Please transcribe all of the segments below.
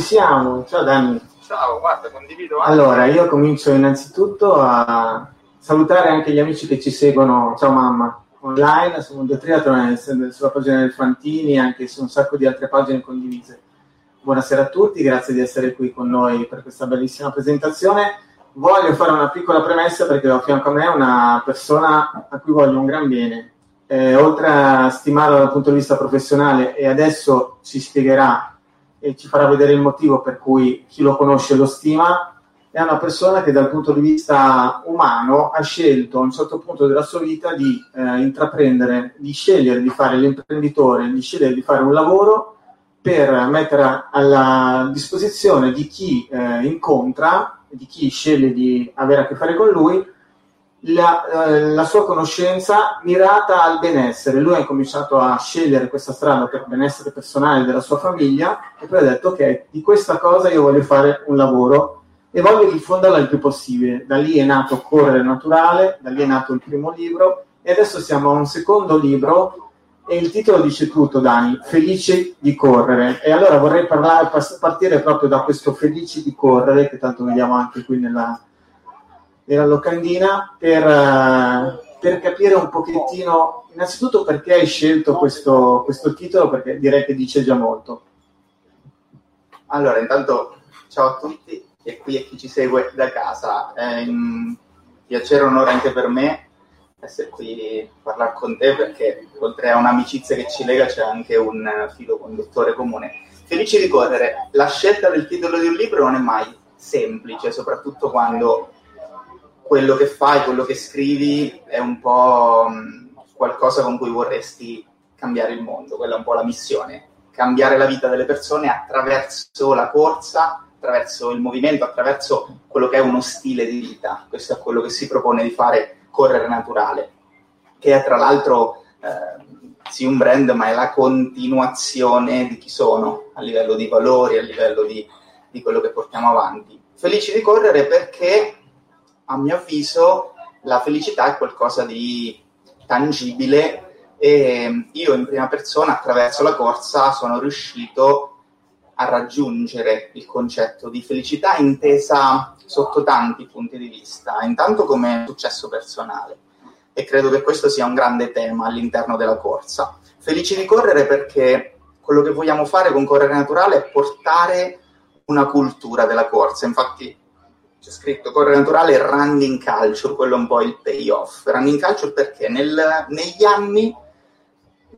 ci siamo. Ciao Danni. Ciao, guarda, condivido anche. Allora, io comincio innanzitutto a salutare anche gli amici che ci seguono, ciao mamma, online su Mondo Triathlon, sulla pagina del Fantini, anche su un sacco di altre pagine condivise. Buonasera a tutti, grazie di essere qui con noi per questa bellissima presentazione. Voglio fare una piccola premessa perché ho a fianco a me una persona a cui voglio un gran bene. Eh, oltre a stimarlo dal punto di vista professionale e adesso ci spiegherà e ci farà vedere il motivo per cui chi lo conosce lo stima, è una persona che dal punto di vista umano ha scelto a un certo punto della sua vita di eh, intraprendere, di scegliere di fare l'imprenditore, di scegliere di fare un lavoro per mettere alla disposizione di chi eh, incontra, di chi sceglie di avere a che fare con lui, la, eh, la, sua conoscenza mirata al benessere. Lui ha cominciato a scegliere questa strada per il benessere personale della sua famiglia e poi ha detto ok, di questa cosa io voglio fare un lavoro e voglio diffonderla il più possibile. Da lì è nato Correre Naturale, da lì è nato il primo libro e adesso siamo a un secondo libro e il titolo dice tutto, Dani, Felice di correre. E allora vorrei parlare, partire proprio da questo Felice di correre, che tanto vediamo anche qui nella, nella locandina per, uh, per, capire un pochettino, innanzitutto perché hai scelto questo, questo titolo, perché direi che dice già molto. Allora, intanto ciao a tutti e qui a chi ci segue da casa. È un piacere e onore anche per me essere qui a parlare con te perché oltre a un'amicizia che ci lega c'è anche un filo conduttore comune. Felice di correre. La scelta del titolo di un libro non è mai semplice, soprattutto quando quello che fai, quello che scrivi è un po' qualcosa con cui vorresti cambiare il mondo, quella è un po' la missione, cambiare la vita delle persone attraverso la corsa, attraverso il movimento, attraverso quello che è uno stile di vita. Questo è quello che si propone di fare correre naturale, che è tra l'altro eh, sì un brand, ma è la continuazione di chi sono a livello di valori, a livello di, di quello che portiamo avanti. Felici di correre perché, a mio avviso, la felicità è qualcosa di tangibile e io in prima persona attraverso la corsa sono riuscito a raggiungere il concetto di felicità intesa sotto tanti punti di vista, intanto come successo personale e credo che questo sia un grande tema all'interno della corsa. Felici di correre perché quello che vogliamo fare con Correre Naturale è portare una cultura della corsa, infatti c'è scritto Correre Naturale Running Culture, quello è un po' il payoff. Running Culture perché nel, negli anni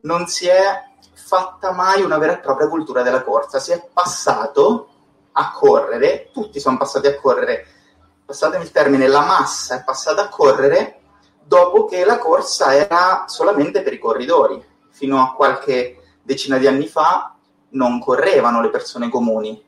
non si è fatta mai una vera e propria cultura della corsa, si è passato a correre, tutti sono passati a correre, passatemi il termine, la massa è passata a correre dopo che la corsa era solamente per i corridori. Fino a qualche decina di anni fa non correvano le persone comuni,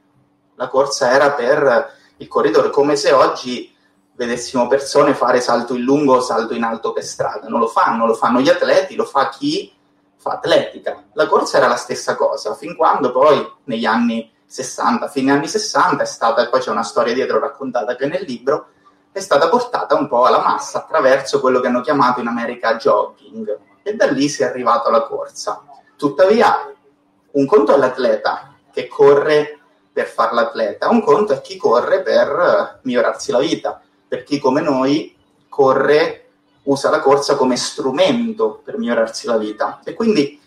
la corsa era per il corridore, come se oggi vedessimo persone fare salto in lungo o salto in alto per strada. Non lo fanno, lo fanno gli atleti, lo fa chi fa atletica. La corsa era la stessa cosa, fin quando poi negli anni 60, fine anni 60, è stata, e poi c'è una storia dietro raccontata anche nel libro, è stata portata un po' alla massa attraverso quello che hanno chiamato in America jogging e da lì si è arrivato alla corsa. Tuttavia, un conto è l'atleta che corre per fare l'atleta, un conto è chi corre per migliorarsi la vita, per chi come noi corre usa la corsa come strumento per migliorarsi la vita. E quindi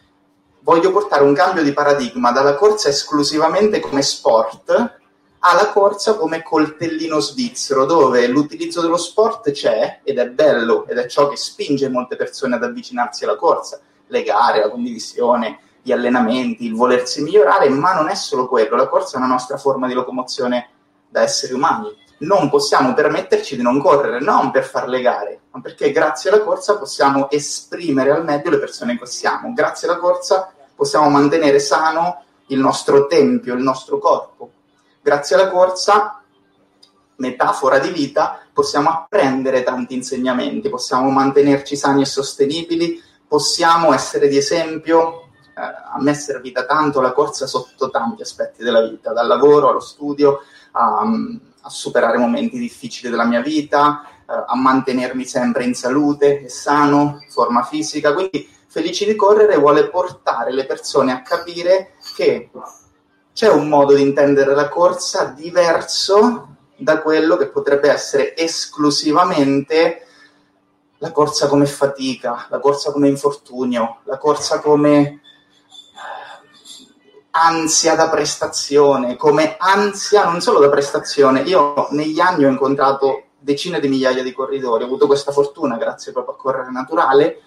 voglio portare un cambio di paradigma dalla corsa esclusivamente come sport alla corsa come coltellino svizzero, dove l'utilizzo dello sport c'è ed è bello ed è ciò che spinge molte persone ad avvicinarsi alla corsa, le gare, la condivisione, gli allenamenti, il volersi migliorare, ma non è solo quello, la corsa è una nostra forma di locomozione da esseri umani non possiamo permetterci di non correre, non per fare le gare, ma perché grazie alla corsa possiamo esprimere al meglio le persone che siamo. Grazie alla corsa possiamo mantenere sano il nostro tempio, il nostro corpo. Grazie alla corsa, metafora di vita, possiamo apprendere tanti insegnamenti, possiamo mantenerci sani e sostenibili, possiamo essere di esempio. Eh, a me è servita tanto la corsa sotto tanti aspetti della vita, dal lavoro allo studio, a, a superare momenti difficili della mia vita, eh, a mantenermi sempre in salute e sano, forma fisica. Quindi Felici di correre vuole portare le persone a capire che c'è un modo di intendere la corsa diverso da quello che potrebbe essere esclusivamente la corsa come fatica, la corsa come infortunio, la corsa come ansia da prestazione, come ansia non solo da prestazione. Io negli anni ho incontrato decine di migliaia di corridori, ho avuto questa fortuna grazie proprio a correre naturale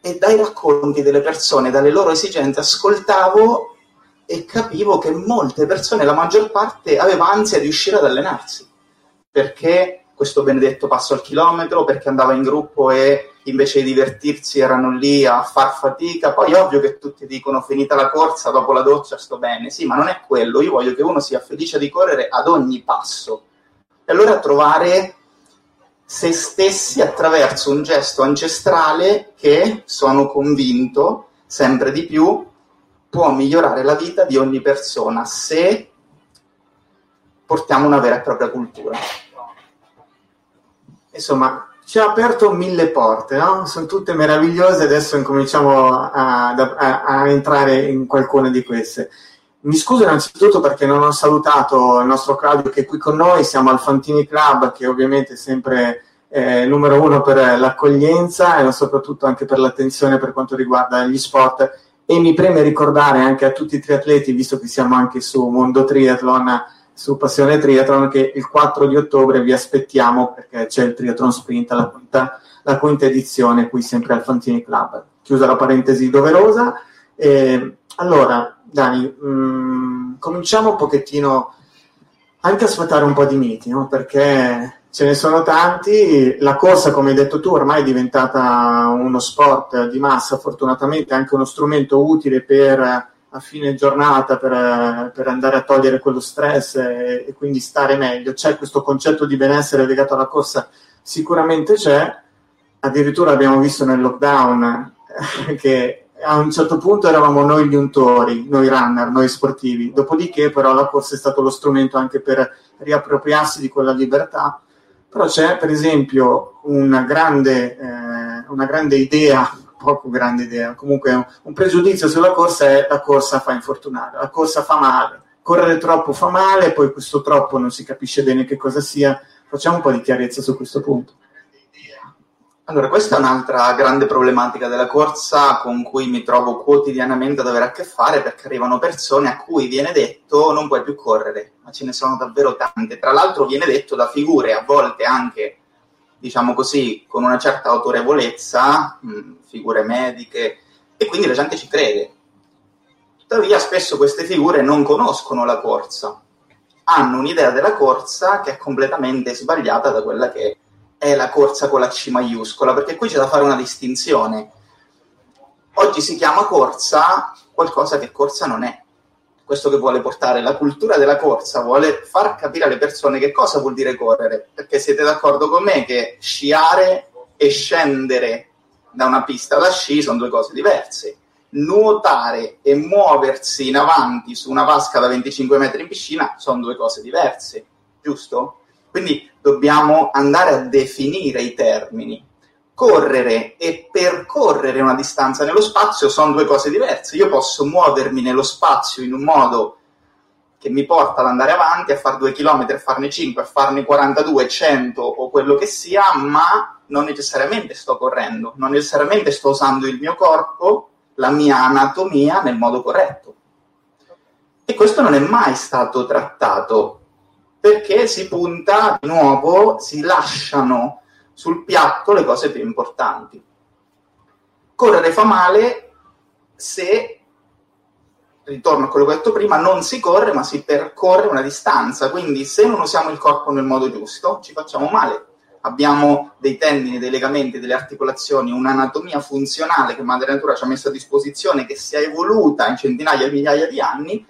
e dai racconti delle persone, dalle loro esigenze, ascoltavo e capivo che molte persone, la maggior parte, aveva ansia di uscire ad allenarsi perché questo benedetto passo al chilometro, perché andava in gruppo e invece di divertirsi erano lì a far fatica. Poi è ovvio che tutti dicono finita la corsa, dopo la doccia sto bene. Sì, ma non è quello. Io voglio che uno sia felice di correre ad ogni passo. E allora trovare se stessi attraverso un gesto ancestrale che, sono convinto, sempre di più può migliorare la vita di ogni persona se portiamo una vera e propria cultura. Insomma, ci ha aperto mille porte, no? Sono tutte meravigliose, adesso incominciamo a, a, a, entrare in qualcuna di queste. Mi scuso innanzitutto perché non ho salutato il nostro Claudio che è qui con noi, siamo al Fantini Club, che ovviamente è sempre eh, numero uno per l'accoglienza e soprattutto anche per l'attenzione per quanto riguarda gli sport. E mi preme ricordare anche a tutti i triatleti, visto che siamo anche su Mondo Triathlon, su Passione Triathlon che il 4 di ottobre vi aspettiamo perché c'è il Triathlon Sprint, la quinta, la quinta edizione qui sempre al Fantini Club. Chiusa la parentesi doverosa. Eh, allora, Dani, mh, mm, cominciamo un pochettino anche a sfatare un po' di miti, no? perché ce ne sono tanti. La corsa, come hai detto tu, ormai è diventata uno sport di massa, fortunatamente anche uno strumento utile per a fine giornata per, per, andare a togliere quello stress e, e, quindi stare meglio. C'è questo concetto di benessere legato alla corsa, sicuramente c'è. Addirittura abbiamo visto nel lockdown che a un certo punto eravamo noi gli untori, noi runner, noi sportivi, dopodiché però la corsa è stato lo strumento anche per riappropriarsi di quella libertà. Però c'è per esempio una grande, eh, una grande idea, poco grande idea, comunque un, pregiudizio sulla corsa è la corsa fa infortunare, la corsa fa male, correre troppo fa male, poi questo troppo non si capisce bene che cosa sia. Facciamo un po' di chiarezza su questo punto. Allora, questa è un'altra grande problematica della corsa con cui mi trovo quotidianamente ad avere a che fare perché arrivano persone a cui viene detto non puoi più correre, ma ce ne sono davvero tante. Tra l'altro viene detto da figure a volte anche, diciamo così, con una certa autorevolezza, mh, figure mediche, e quindi la gente ci crede. Tuttavia spesso queste figure non conoscono la corsa, hanno un'idea della corsa che è completamente sbagliata da quella che è la corsa con la C maiuscola, perché qui c'è da fare una distinzione. Oggi si chiama corsa qualcosa che corsa non è. Questo che vuole portare la cultura della corsa, vuole far capire alle persone che cosa vuol dire correre, perché siete d'accordo con me che sciare e scendere da una pista da sci sono due cose diverse. Nuotare e muoversi in avanti su una vasca da 25 metri in piscina sono due cose diverse, giusto? Quindi dobbiamo andare a definire i termini. Correre e percorrere una distanza nello spazio sono due cose diverse. Io posso muovermi nello spazio in un modo che mi porta ad andare avanti, a fare due chilometri, a farne 5, a farne 42, 100 o quello che sia, ma non necessariamente sto correndo, non necessariamente sto usando il mio corpo, la mia anatomia nel modo corretto. E questo non è mai stato trattato perché si punta di nuovo, si lasciano sul piatto le cose più importanti. Correre fa male se, ritorno a quello che ho detto prima, non si corre ma si percorre una distanza, quindi se non usiamo il corpo nel modo giusto ci facciamo male. Abbiamo dei tendini, dei legamenti, delle articolazioni, un'anatomia funzionale che Madre Natura ci ha messo a disposizione, che si è evoluta in centinaia e migliaia di anni,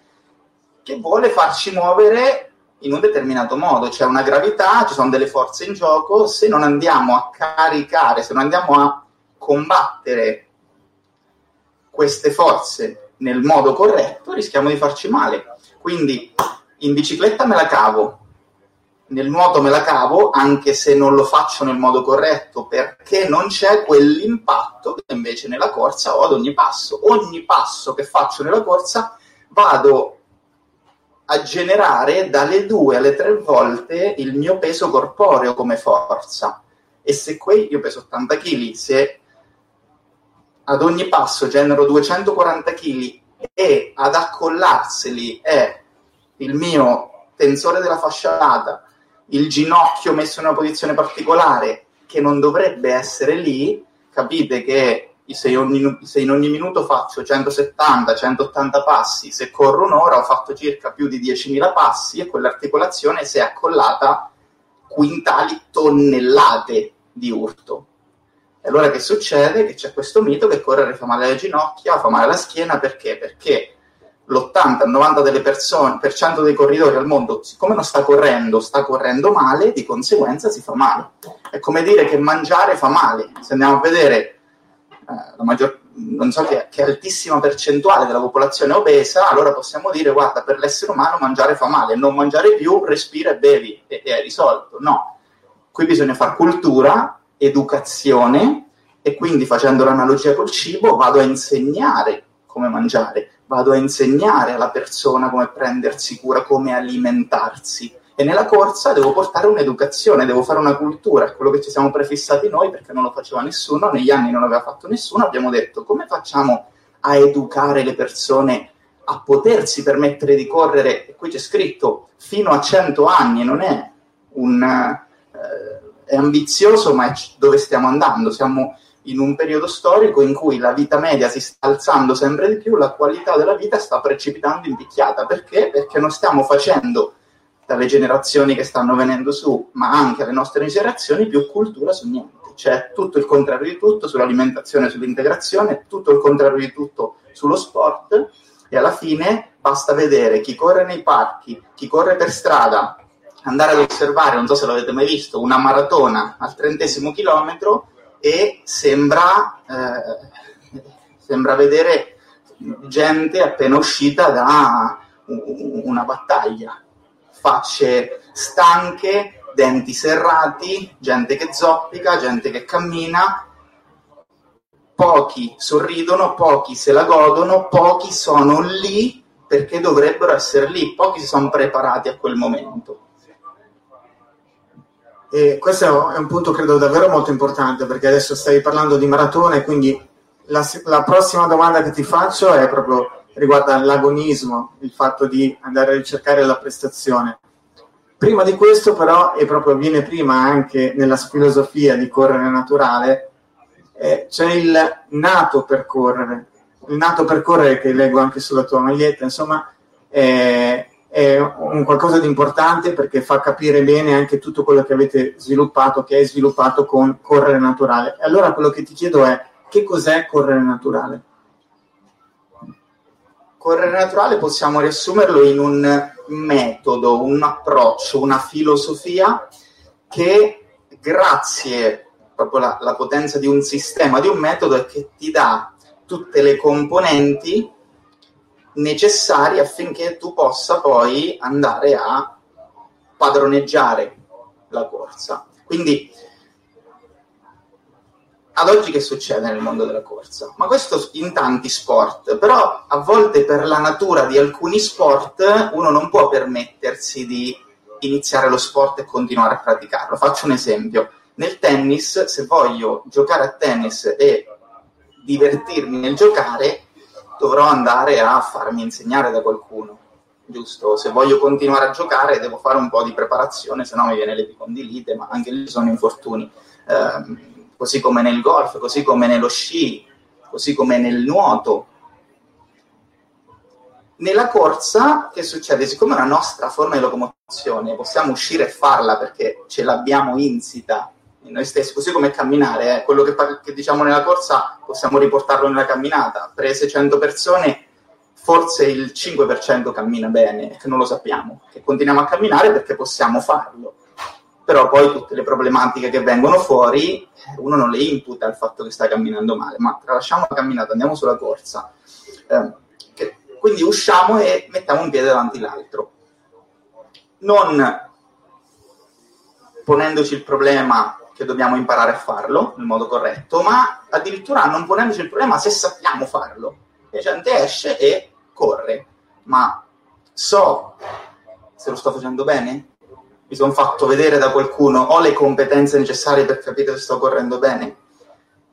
che vuole farci muovere in un determinato modo, c'è una gravità, ci sono delle forze in gioco, se non andiamo a caricare, se non andiamo a combattere queste forze nel modo corretto, rischiamo di farci male. Quindi in bicicletta me la cavo, nel nuoto me la cavo, anche se non lo faccio nel modo corretto, perché non c'è quell'impatto che invece nella corsa ho ad ogni passo. Ogni passo che faccio nella corsa vado a generare dalle due alle tre volte il mio peso corporeo come forza. E se qui io peso 80 kg, se ad ogni passo genero 240 kg e ad accollarseli è il mio tensore della fascia lata, il ginocchio messo in una posizione particolare che non dovrebbe essere lì, capite che se, ogni, se in ogni minuto faccio 170-180 passi, se corro un'ora ho fatto circa più di 10.000 passi e quell'articolazione si è accollata quintali tonnellate di urto. E allora che succede? Che c'è questo mito che correre fa male alle ginocchia, fa male alla schiena, perché? Perché l'80-90% delle persone, per cento dei corridori al mondo, siccome non sta correndo, sta correndo male, di conseguenza si fa male. È come dire che mangiare fa male. Se andiamo a vedere la maggior, non so che, che, altissima percentuale della popolazione obesa, allora possiamo dire guarda, per l'essere umano mangiare fa male, non mangiare più, respira e bevi e, e è risolto. No, qui bisogna fare cultura, educazione e quindi facendo l'analogia col cibo vado a insegnare come mangiare, vado a insegnare alla persona come prendersi cura, come alimentarsi e nella corsa devo portare un'educazione, devo fare una cultura, quello che ci siamo prefissati noi perché non lo faceva nessuno, negli anni non l'aveva fatto nessuno, abbiamo detto come facciamo a educare le persone a potersi permettere di correre, e qui c'è scritto fino a 100 anni, non è un... Eh, è ambizioso, ma è dove stiamo andando, siamo in un periodo storico in cui la vita media si sta alzando sempre di più, la qualità della vita sta precipitando in picchiata. Perché? Perché non stiamo facendo dalle generazioni che stanno venendo su, ma anche alle nostre generazioni, più cultura su niente. C'è tutto il contrario di tutto sull'alimentazione, sull'integrazione, tutto il contrario di tutto sullo sport e alla fine basta vedere chi corre nei parchi, chi corre per strada, andare ad osservare, non so se l'avete mai visto, una maratona al trentesimo chilometro e sembra, eh, sembra vedere gente appena uscita da una battaglia, facce stanche, denti serrati, gente che zoppica, gente che cammina, pochi sorridono, pochi se la godono, pochi sono lì perché dovrebbero essere lì, pochi si sono preparati a quel momento. E questo è un punto credo davvero molto importante perché adesso stai parlando di maratone, quindi la, la prossima domanda che ti faccio è proprio riguarda l'agonismo, il fatto di andare a ricercare la prestazione. Prima di questo però, e proprio viene prima anche nella filosofia di correre naturale, eh, c'è il nato per correre. Il nato per correre che leggo anche sulla tua maglietta, insomma, è, è un qualcosa di importante perché fa capire bene anche tutto quello che avete sviluppato, che hai sviluppato con correre naturale. E allora quello che ti chiedo è che cos'è correre naturale? Correre naturale possiamo riassumerlo in un metodo, un approccio, una filosofia che grazie proprio alla, alla potenza di un sistema, di un metodo, che ti dà tutte le componenti necessarie affinché tu possa poi andare a padroneggiare la corsa. Quindi ad oggi che succede nel mondo della corsa? Ma questo in tanti sport, però a volte per la natura di alcuni sport uno non può permettersi di iniziare lo sport e continuare a praticarlo. Faccio un esempio. Nel tennis, se voglio giocare a tennis e divertirmi nel giocare, dovrò andare a farmi insegnare da qualcuno, giusto? Se voglio continuare a giocare devo fare un po' di preparazione, se no mi viene l'epicondilite, ma anche lì sono infortuni. Eh, così come nel golf, così come nello sci, così come nel nuoto. Nella corsa, che succede? Siccome è una nostra forma di locomozione, possiamo uscire e farla perché ce l'abbiamo insita in noi stessi, così come camminare, eh, quello che, che diciamo nella corsa possiamo riportarlo nella camminata. Prese 100 persone, forse il 5% cammina bene, che non lo sappiamo, che continuiamo a camminare perché possiamo farlo però poi tutte le problematiche che vengono fuori uno non le imputa al fatto che sta camminando male, ma tralasciamo la camminata, andiamo sulla corsa. Eh, che, quindi usciamo e mettiamo un piede davanti l'altro. Non ponendoci il problema che dobbiamo imparare a farlo nel modo corretto, ma addirittura non ponendoci il problema se sappiamo farlo. La gente esce e corre, ma so se lo sto facendo bene? Mi sono fatto vedere da qualcuno, ho le competenze necessarie per capire se sto correndo bene.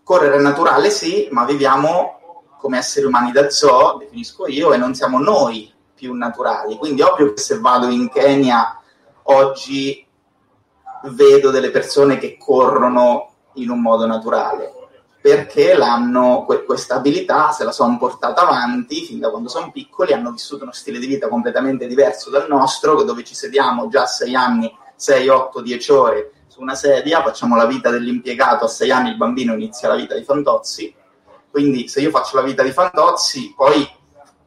Correre è naturale, sì, ma viviamo come esseri umani da zoo, definisco io, e non siamo noi più naturali. Quindi ovvio che se vado in Kenya oggi vedo delle persone che corrono in un modo naturale, perché l'hanno, questa abilità se la sono portata avanti fin da quando sono piccoli, hanno vissuto uno stile di vita completamente diverso dal nostro, dove ci sediamo già a 6 anni, 6, 8, 10 ore su una sedia, facciamo la vita dell'impiegato, a 6 anni il bambino inizia la vita di Fantozzi, quindi se io faccio la vita di Fantozzi, poi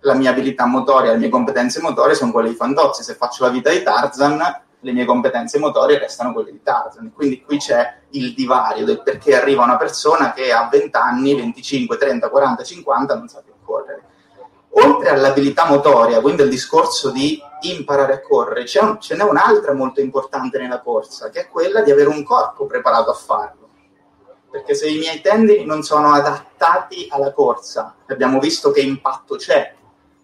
la mia abilità motoria, le mie competenze motorie sono quelle di Fantozzi, se faccio la vita di Tarzan le mie competenze motorie restano quelle di Tarzan. Quindi qui c'è il divario del perché arriva una persona che a 20 anni, 25, 30, 40, 50 non sa più correre. Oltre all'abilità motoria, quindi al discorso di imparare a correre, un, ce n'è un'altra molto importante nella corsa, che è quella di avere un corpo preparato a farlo. Perché se i miei tendini non sono adattati alla corsa, abbiamo visto che impatto c'è.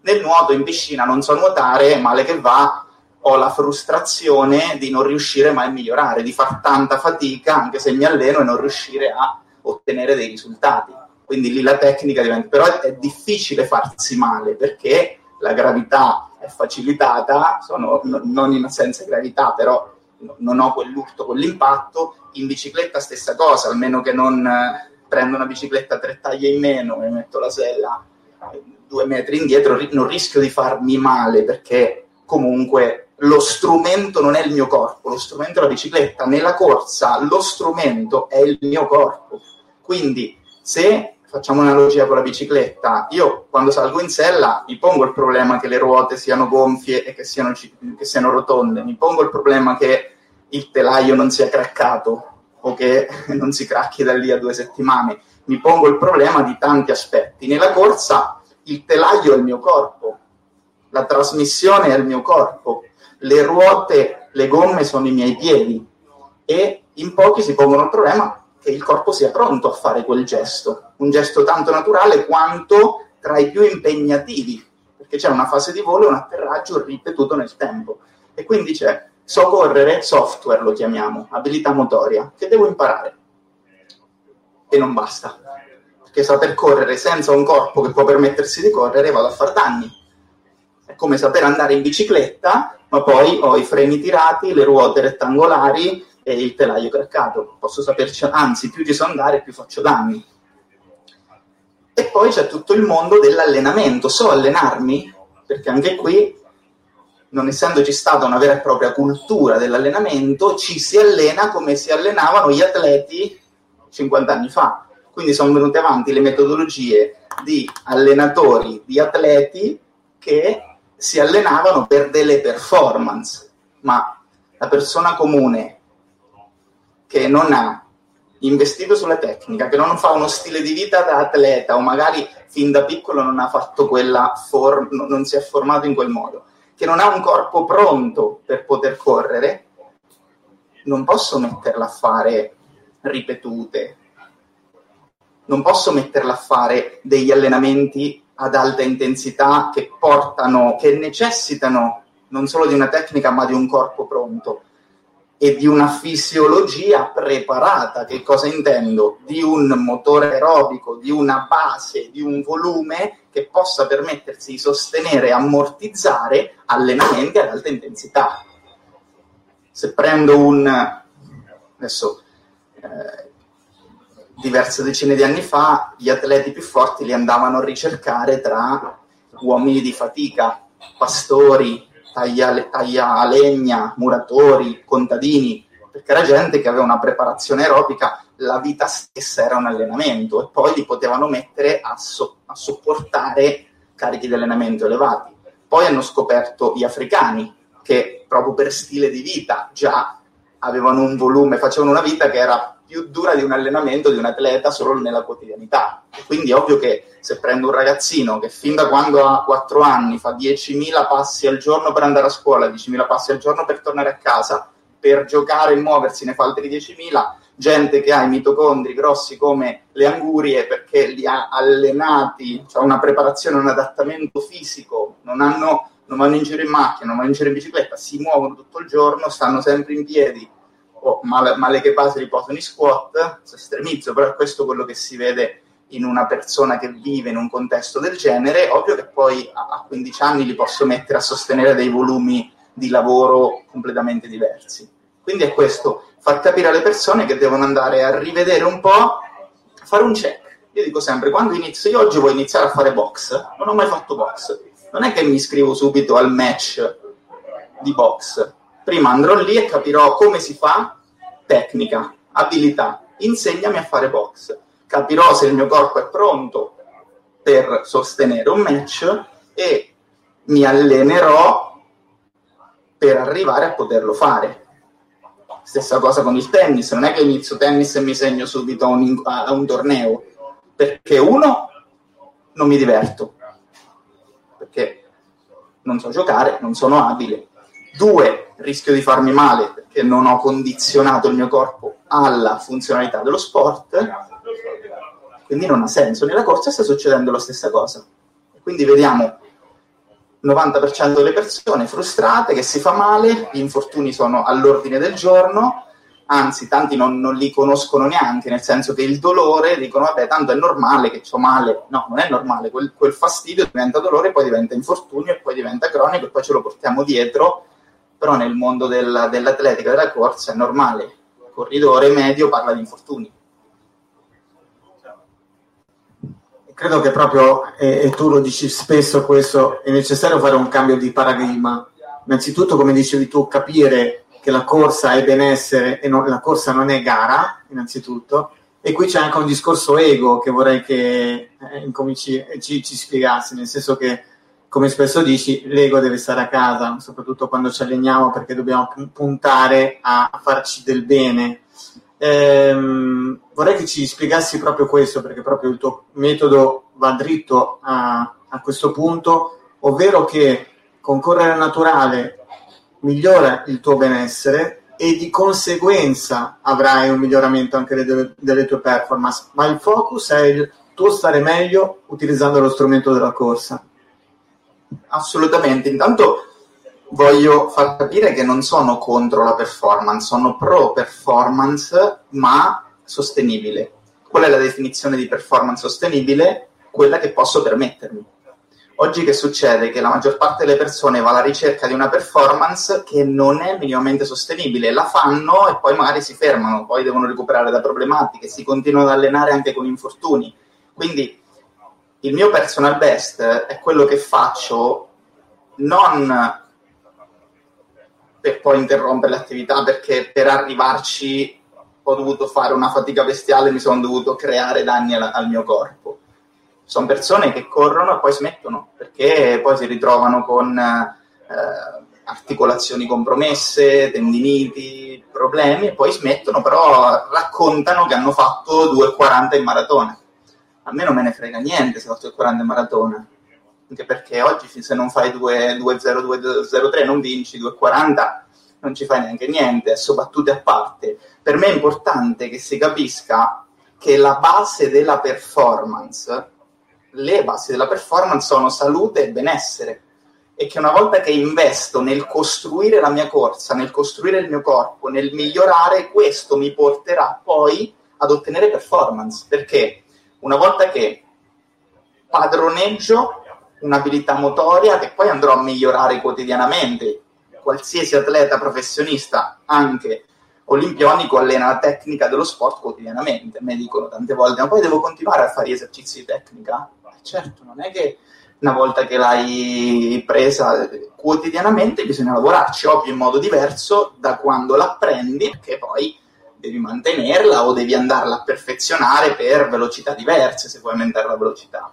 Nel nuoto in piscina non so nuotare, male che va, ho la frustrazione di non riuscire mai a migliorare, di far tanta fatica anche se mi alleno e non riuscire a ottenere dei risultati. Quindi lì la tecnica diventa, però è, difficile farsi male perché la gravità è facilitata, sono, non in senza gravità, però non ho quell'urto, quell'impatto. In bicicletta stessa cosa, almeno che non eh, prendo una bicicletta tre taglie in meno e metto la sella eh, due metri indietro, non rischio di farmi male perché comunque lo strumento non è il mio corpo, lo strumento è la bicicletta. Nella corsa lo strumento è il mio corpo. Quindi se facciamo un'analogia con la bicicletta, io quando salgo in sella mi pongo il problema che le ruote siano gonfie e che siano, che siano rotonde, mi pongo il problema che il telaio non sia craccato o che non si cracchi da lì a due settimane. mi pongo il problema di tanti aspetti. Nella corsa il telaio è il mio corpo, la trasmissione è il mio corpo, le ruote, le gomme sono i miei piedi e in pochi si pongono il problema che il corpo sia pronto a fare quel gesto, un gesto tanto naturale quanto tra i più impegnativi, perché c'è una fase di volo e un atterraggio ripetuto nel tempo. E quindi c'è so software lo chiamiamo, abilità motoria, che devo imparare. E non basta, perché saper correre senza un corpo che può permettersi di correre vado a far danni. È come saper andare in bicicletta, ma poi ho i freni tirati, le ruote rettangolari, e il telaio craccato. Posso saperci, anzi, più ci so andare, più faccio danni. E poi c'è tutto il mondo dell'allenamento. So allenarmi? Perché anche qui, non essendoci stata una vera e propria cultura dell'allenamento, ci si allena come si allenavano gli atleti 50 anni fa. Quindi sono venute avanti le metodologie di allenatori, di atleti che si allenavano per delle performance, ma la persona comune che non ha investito sulla tecnica, che non fa uno stile di vita da atleta o magari fin da piccolo non ha fatto quella forma, non si è formato in quel modo, che non ha un corpo pronto per poter correre, non posso metterla a fare ripetute, non posso metterla a fare degli allenamenti ad alta intensità che portano, che necessitano non solo di una tecnica ma di un corpo pronto e di una fisiologia preparata. Che cosa intendo? Di un motore aerobico, di una base, di un volume che possa permettersi di sostenere e ammortizzare allenamenti ad alta intensità. Se prendo un adesso eh, diverse decine di anni fa, gli atleti più forti li andavano a ricercare tra uomini di fatica, pastori, taglia, taglia legna, muratori, contadini, perché era gente che aveva una preparazione aerobica, la vita stessa era un allenamento e poi li potevano mettere a, so, a sopportare carichi di allenamento elevati. Poi hanno scoperto gli africani che proprio per stile di vita già avevano un volume, facevano una vita che era più dura di un allenamento di un atleta solo nella quotidianità. quindi è ovvio che se prendo un ragazzino che fin da quando ha 4 anni fa 10.000 passi al giorno per andare a scuola, 10.000 passi al giorno per tornare a casa, per giocare e muoversi ne fa altri 10.000, gente che ha i mitocondri grossi come le angurie perché li ha allenati, cioè una preparazione, un adattamento fisico, non hanno non vanno in giro in macchina, non vanno in giro in bicicletta, si muovono tutto il giorno, stanno sempre in piedi, o male, male che base riposano in squat, se estremizzo, però è questo quello che si vede in una persona che vive in un contesto del genere, ovvio che poi a 15 anni li posso mettere a sostenere dei volumi di lavoro completamente diversi. Quindi è questo, far capire alle persone che devono andare a rivedere un po', fare un check. Io dico sempre, quando inizio, io oggi voglio iniziare a fare box, non ho mai fatto box, non è che mi iscrivo subito al match di box, Prima andrò lì e capirò come si fa tecnica, abilità. Insegnami a fare box. Capirò se il mio corpo è pronto per sostenere un match e mi allenerò per arrivare a poterlo fare. Stessa cosa con il tennis, non è che inizio tennis e mi segno subito a un, a un torneo, perché uno non mi diverto, perché non so giocare, non sono abile. Due, rischio di farmi male perché non ho condizionato il mio corpo alla funzionalità dello sport, quindi non ha senso. Nella corsa sta succedendo la stessa cosa. Quindi vediamo il 90% delle persone frustrate che si fa male, gli infortuni sono all'ordine del giorno, anzi tanti non, non, li conoscono neanche, nel senso che il dolore dicono vabbè tanto è normale che ho male, no non è normale, quel, quel fastidio diventa dolore, poi diventa infortunio poi diventa cronico e poi ce lo portiamo dietro però nel mondo della, dell'atletica, della corsa è normale, il corridore medio parla di infortuni. Credo che proprio, e, e tu lo dici spesso questo, è necessario fare un cambio di paradigma. Innanzitutto, come dicevi tu, capire che la corsa è benessere e non, la corsa non è gara, innanzitutto, e qui c'è anche un discorso ego che vorrei che eh, incominci, ci, ci spiegassi, nel senso che come spesso dici, l'ego deve stare a casa, soprattutto quando ci alleniamo perché dobbiamo puntare a farci del bene. ehm, vorrei che ci spiegassi proprio questo, perché proprio il tuo metodo va dritto a, a questo punto, ovvero che concorrere naturale migliora il tuo benessere e di conseguenza avrai un miglioramento anche delle, delle tue performance, ma il focus è il tuo stare meglio utilizzando lo strumento della corsa. Assolutamente, intanto voglio far capire che non sono contro la performance, sono pro performance ma sostenibile. Qual è la definizione di performance sostenibile? Quella che posso permettermi. Oggi che succede? Che la maggior parte delle persone va alla ricerca di una performance che non è minimamente sostenibile, la fanno e poi magari si fermano, poi devono recuperare da problematiche, si continuano ad allenare anche con infortuni. Quindi il mio personal best è quello che faccio non per poi interrompere l'attività perché per arrivarci ho dovuto fare una fatica bestiale mi sono dovuto creare danni al, al mio corpo. Sono persone che corrono e poi smettono perché poi si ritrovano con eh, articolazioni compromesse, tendiniti, problemi e poi smettono, però raccontano che hanno fatto 2,40 in maratona. A me non me ne frega niente se ho fatto 2,40 in maratona. Anche perché oggi se non fai 2-0-2-0-3 non vinci 2-40 non ci fai neanche niente, battute a parte. Per me è importante che si capisca che la base della performance, le basi della performance sono salute e benessere. E che una volta che investo nel costruire la mia corsa, nel costruire il mio corpo, nel migliorare, questo mi porterà poi ad ottenere performance, perché una volta che padroneggio un'abilità motoria che poi andrò a migliorare quotidianamente. Qualsiasi atleta professionista, anche olimpionico, allena la tecnica dello sport quotidianamente. Mi dicono tante volte, ma poi devo continuare a fare gli esercizi di tecnica? certo, non è che una volta che l'hai presa quotidianamente bisogna lavorarci, ovvio in modo diverso da quando l'apprendi, perché poi devi mantenerla o devi andarla a perfezionare per velocità diverse se vuoi aumentare la velocità.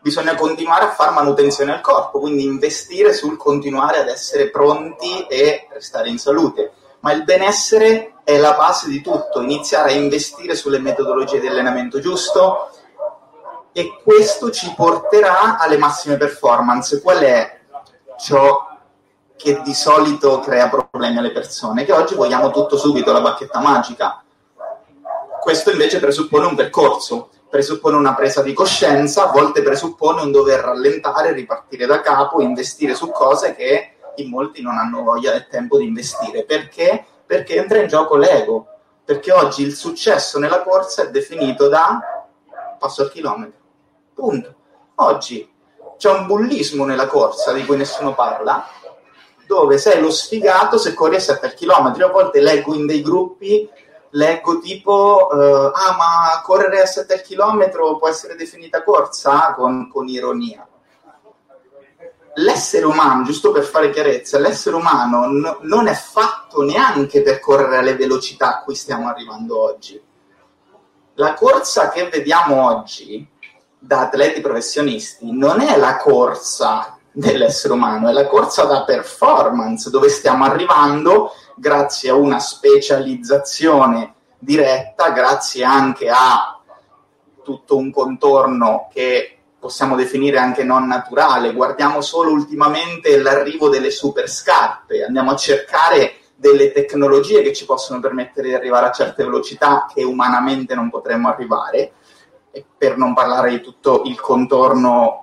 bisogna continuare a fare manutenzione al corpo, quindi investire sul continuare ad essere pronti e restare in salute. Ma il benessere è la base di tutto, iniziare a investire sulle metodologie di allenamento giusto e questo ci porterà alle massime performance. Qual è ciò che di solito crea problemi alle persone? Che oggi vogliamo tutto subito, la bacchetta magica. Questo invece presuppone un percorso presuppone una presa di coscienza, a volte presuppone un dover rallentare, ripartire da capo, investire su cose che in molti non hanno voglia del tempo di investire. Perché? Perché entra in gioco l'ego. Perché oggi il successo nella corsa è definito da passo al chilometro. Punto. Oggi c'è un bullismo nella corsa di cui nessuno parla, dove sei lo sfigato se corri a 7 km. A volte leggo in dei gruppi leggo tipo, uh, ah ma correre a 7 km può essere definita corsa? Con, con ironia. L'essere umano, giusto per fare chiarezza, l'essere umano n- non è fatto neanche per correre alle velocità a cui stiamo arrivando oggi. La corsa che vediamo oggi da atleti professionisti non è la corsa dell'essere umano, è la corsa da performance dove stiamo arrivando grazie a una specializzazione diretta, grazie anche a tutto un contorno che possiamo definire anche non naturale. Guardiamo solo ultimamente l'arrivo delle super scarpe, andiamo a cercare delle tecnologie che ci possono permettere di arrivare a certe velocità che umanamente non potremmo arrivare, per non parlare di tutto il contorno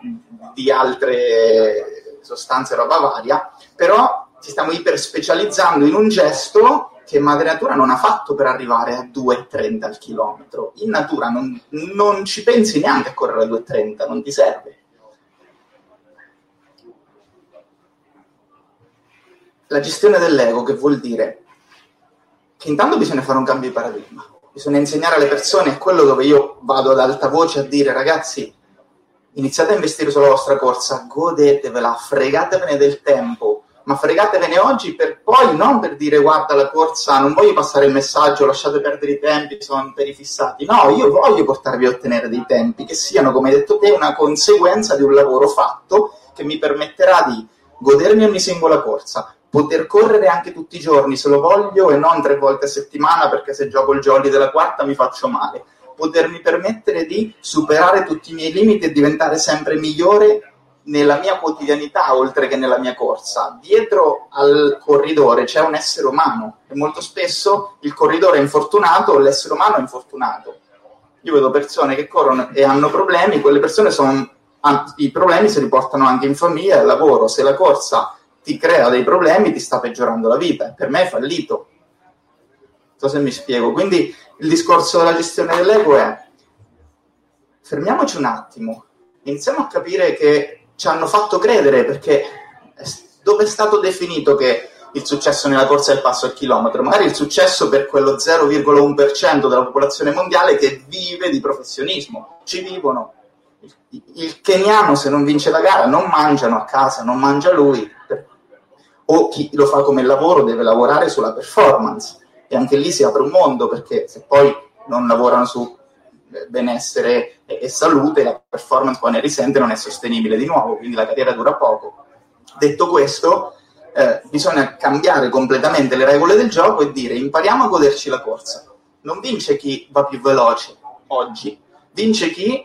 di altre sostanze roba varia, però ci stiamo iperspecializzando in un gesto che Madre Natura non ha fatto per arrivare a 2,30 al chilometro. In natura non, non ci pensi neanche a correre a 2,30, non ti serve. La gestione dell'ego, che vuol dire che intanto bisogna fare un cambio di paradigma, bisogna insegnare alle persone, quello dove io vado ad alta voce a dire ragazzi, iniziate a investire sulla vostra corsa, godetevela, fregatevene del tempo, ma fregatevene oggi per poi non per dire guarda la corsa, non voglio passare il messaggio, lasciate perdere i tempi, sono perifissati. No, io voglio portarvi a ottenere dei tempi che siano, come hai detto te, una conseguenza di un lavoro fatto che mi permetterà di godermi ogni singola corsa, poter correre anche tutti i giorni se lo voglio e non tre volte a settimana perché se gioco il jolly della quarta mi faccio male. Potermi permettere di superare tutti i miei limiti e diventare sempre migliore nella mia quotidianità oltre che nella mia corsa. Dietro al corridore c'è un essere umano e molto spesso il corridore è infortunato, l'essere umano è infortunato. Io vedo persone che corrono e hanno problemi, quelle persone sono i problemi si riportano anche in famiglia e al lavoro. Se la corsa ti crea dei problemi, ti sta peggiorando la vita. Per me è fallito. Non so se mi spiego. Quindi il discorso della gestione dell'ego è fermiamoci un attimo, iniziamo a capire che ci hanno fatto credere perché dove è stato definito che il successo nella corsa il passo al chilometro, magari il successo per quello 0,1% della popolazione mondiale che vive di professionismo, ci vivono. Il keniano se non vince la gara non mangiano a casa, non mangia lui, o chi lo fa come lavoro deve lavorare sulla performance e anche lì si apre un mondo perché se poi non lavorano su benessere e, salute, la performance poi ne risente, non è sostenibile di nuovo, quindi la carriera dura poco. Detto questo, eh, bisogna cambiare completamente le regole del gioco e dire impariamo a goderci la corsa. Non vince chi va più veloce oggi, vince chi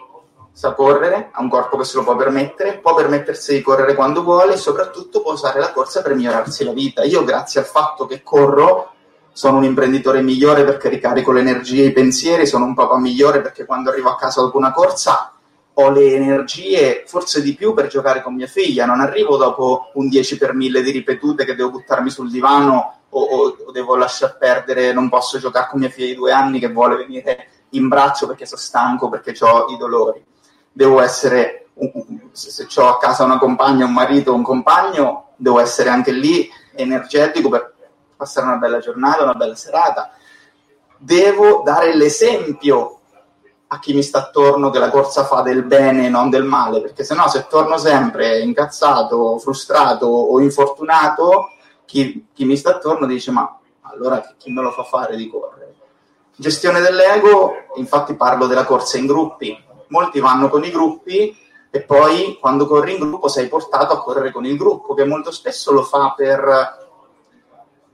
sa correre, ha un corpo che se lo può permettere, può permettersi di correre quando vuole e soprattutto può usare la corsa per migliorarsi la vita. Io grazie al fatto che corro sono un imprenditore migliore perché ricarico le energie e i pensieri, sono un papà migliore perché quando arrivo a casa dopo una corsa ho le energie, forse di più, per giocare con mia figlia. Non arrivo dopo un 10 per 1000 di ripetute che devo buttarmi sul divano o, o, o devo lasciar perdere, non posso giocare con mia figlia di due anni che vuole venire in braccio perché sono stanco, perché ho i dolori. Devo essere, se ho a casa una compagna, un marito, un compagno, devo essere anche lì energetico per passare una bella giornata, una bella serata. Devo dare l'esempio a chi mi sta attorno che la corsa fa del bene e non del male, perché sennò se torno sempre incazzato, frustrato o infortunato, chi, chi mi sta attorno dice ma allora chi me lo fa fare di correre? Gestione dell'ego, infatti parlo della corsa in gruppi. Molti vanno con i gruppi e poi quando corri in gruppo sei portato a correre con il gruppo, che molto spesso lo fa per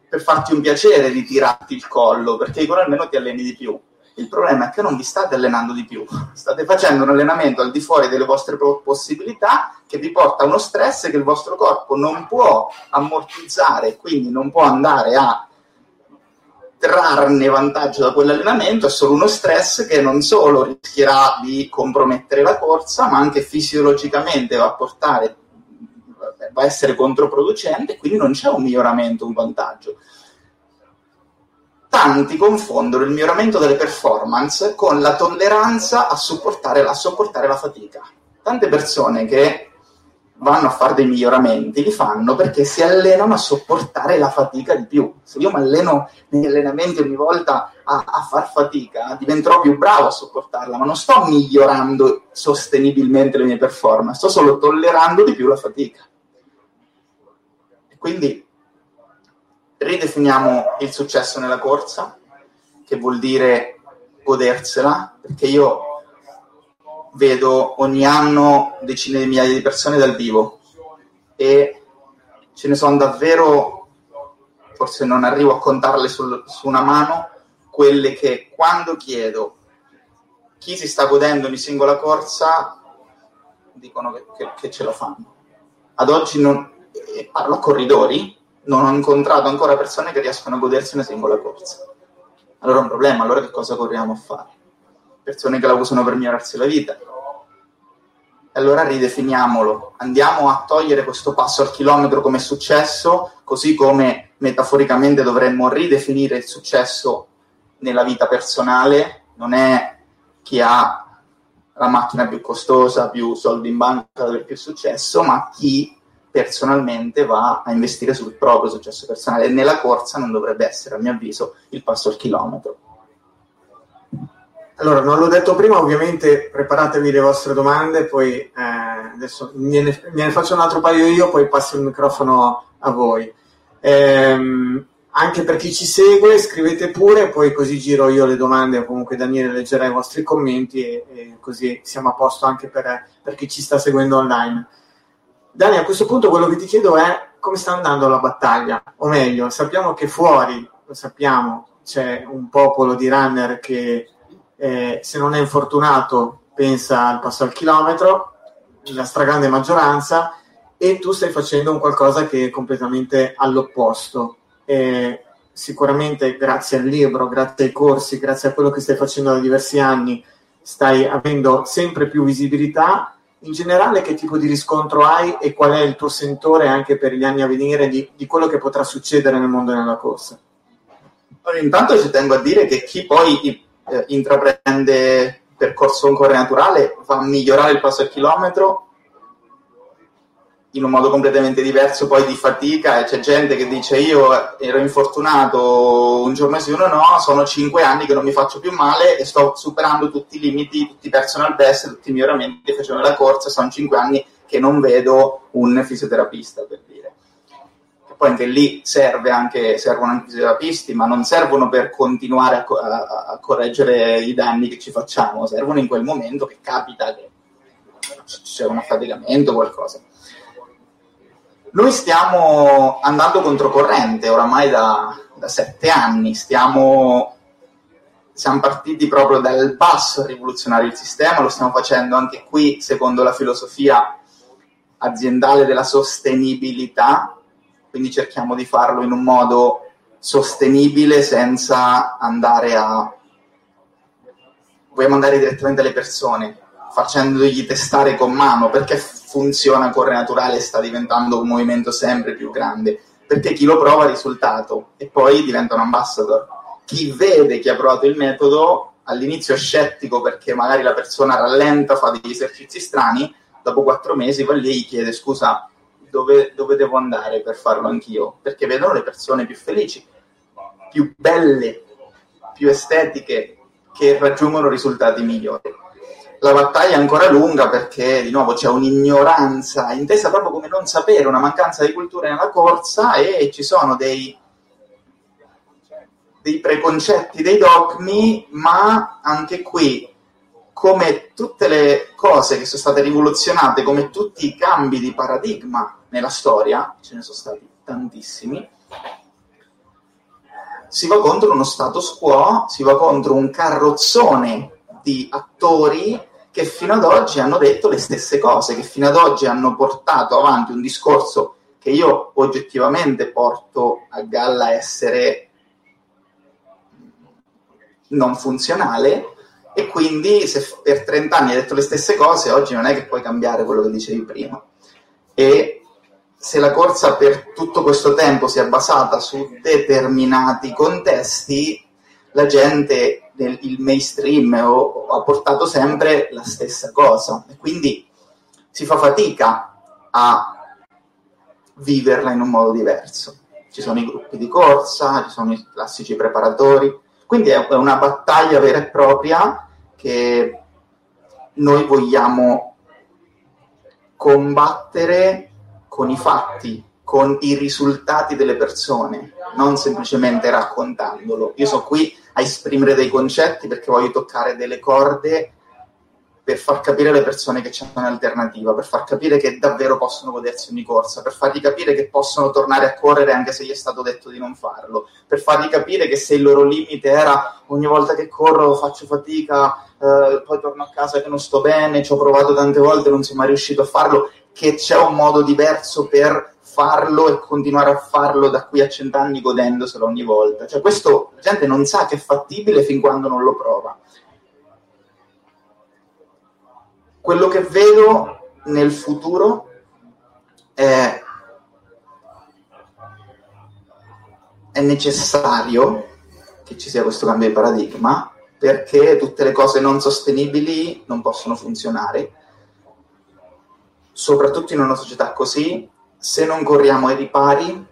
per farti un piacere di tirarti il collo, perché dicono almeno ti alleni di più. Il problema è che non vi state allenando di più, state facendo un allenamento al di fuori delle vostre possibilità che vi porta a uno stress che il vostro corpo non può ammortizzare, quindi non può andare a trarne vantaggio da quell'allenamento, è solo uno stress che non solo rischierà di compromettere la corsa, ma anche fisiologicamente va a portare va a essere controproducente quindi non c'è un miglioramento, un vantaggio. Tanti confondono il miglioramento delle performance con la tolleranza a sopportare la, sopportare la fatica. Tante persone che vanno a fare dei miglioramenti li fanno perché si allenano a sopportare la fatica di più. Se io mi alleno negli allenamenti ogni volta a, a far fatica, diventerò più bravo a sopportarla, ma non sto migliorando sostenibilmente le mie performance, sto solo tollerando di più la fatica. Quindi ridefiniamo il successo nella corsa, che vuol dire godersela, perché io vedo ogni anno decine di migliaia di persone dal vivo e ce ne sono davvero, forse non arrivo a contarle sul, su una mano, quelle che quando chiedo chi si sta godendo ogni singola corsa dicono che, che, che ce la fanno. Ad oggi non, parlo a corridori, non ho incontrato ancora persone che riescono a godersi una singola corsa. Allora è un problema, allora che cosa corriamo a fare? Persone che la usano per migliorarsi la vita. E allora ridefiniamolo, andiamo a togliere questo passo al chilometro come successo, così come metaforicamente dovremmo ridefinire il successo nella vita personale, non è chi ha la macchina più costosa, più soldi in banca, avere più successo, ma chi personalmente va a investire sul proprio successo personale e nella corsa non dovrebbe essere, a mio avviso, il passo al chilometro. Allora, non l'ho detto prima, ovviamente preparatevi le vostre domande, poi eh, adesso me ne, me ne, faccio un altro paio io, poi passo il microfono a voi. Ehm, anche per chi ci segue, scrivete pure, poi così giro io le domande, o comunque Daniele leggerà i vostri commenti e, e così siamo a posto anche per, per, chi ci sta seguendo online. Dani, a questo punto quello che ti chiedo è come sta andando la battaglia, o meglio, sappiamo che fuori, lo sappiamo, c'è un popolo di runner che eh, se non è infortunato pensa al passo al chilometro, la stragrande maggioranza, e tu stai facendo un qualcosa che è completamente all'opposto eh, sicuramente grazie al libro, grazie ai corsi, grazie a quello che stai facendo da diversi anni, stai avendo sempre più visibilità. In generale, che tipo di riscontro hai e qual è il tuo sentore anche per gli anni a venire di, di quello che potrà succedere nel mondo della corsa? Allora, intanto ci tengo a dire che chi poi eh, intraprende percorso ancora naturale va a migliorare il passo al chilometro in un modo completamente diverso poi di fatica e c'è gente che dice io ero infortunato un giorno sì uno no, sono cinque anni che non mi faccio più male e sto superando tutti i limiti, tutti i personal best, tutti i miglioramenti facendo la corsa, sono cinque anni che non vedo un fisioterapista per dire. E poi anche lì serve anche, servono anche fisioterapisti, ma non servono per continuare a, a, a correggere i danni che ci facciamo, servono in quel momento che capita che c'è un affaticamento o qualcosa noi stiamo andando controcorrente oramai da, da sette anni, stiamo, siamo partiti proprio dal basso a rivoluzionare il sistema, lo stiamo facendo anche qui secondo la filosofia aziendale della sostenibilità, quindi cerchiamo di farlo in un modo sostenibile senza andare a... vogliamo andare direttamente alle persone, facendogli testare con mano, perché funziona Corre Naturale sta diventando un movimento sempre più grande, perché chi lo prova ha risultato e poi diventa un ambassador. Chi vede chi ha provato il metodo all'inizio è scettico perché magari la persona rallenta, fa degli esercizi strani, dopo quattro mesi va lì e chiede scusa dove, dove devo andare per farlo anch'io, perché vedono le persone più felici, più belle, più estetiche, che raggiungono risultati migliori la battaglia è ancora lunga perché di nuovo c'è un'ignoranza intesa proprio come non sapere, una mancanza di cultura nella corsa e ci sono dei, dei preconcetti, dei dogmi, ma anche qui, come tutte le cose che sono state rivoluzionate, come tutti i cambi di paradigma nella storia, ce ne sono stati tantissimi, si va contro uno status quo, si va contro un carrozzone di attori che fino ad oggi hanno detto le stesse cose, che fino ad oggi hanno portato avanti un discorso che io oggettivamente porto a galla essere non funzionale e quindi se per 30 anni hai detto le stesse cose, oggi non è che puoi cambiare quello che dicevi prima. E se la corsa per tutto questo tempo si è basata su determinati contesti, la gente del, mainstream o, ha portato sempre la stessa cosa e quindi si fa fatica a viverla in un modo diverso. Ci sono i gruppi di corsa, ci sono i classici preparatori, quindi è una battaglia vera e propria che noi vogliamo combattere con i fatti, con i risultati delle persone, non semplicemente raccontandolo. Io sono qui a esprimere dei concetti perché voglio toccare delle corde per far capire alle persone che c'è un'alternativa, per far capire che davvero possono godersi ogni corsa, per fargli capire che possono tornare a correre anche se gli è stato detto di non farlo, per fargli capire che se il loro limite era ogni volta che corro faccio fatica, eh, poi torno a casa che non sto bene, ci ho provato tante volte, non sono mai riuscito a farlo, che c'è un modo diverso per farlo e continuare a farlo da qui a cent'anni godendoselo ogni volta. Cioè questo la gente non sa che è fattibile fin quando non lo prova. Quello che vedo nel futuro è, è necessario che ci sia questo cambio di paradigma perché tutte le cose non sostenibili non possono funzionare soprattutto in una società così, se non corriamo ai ripari,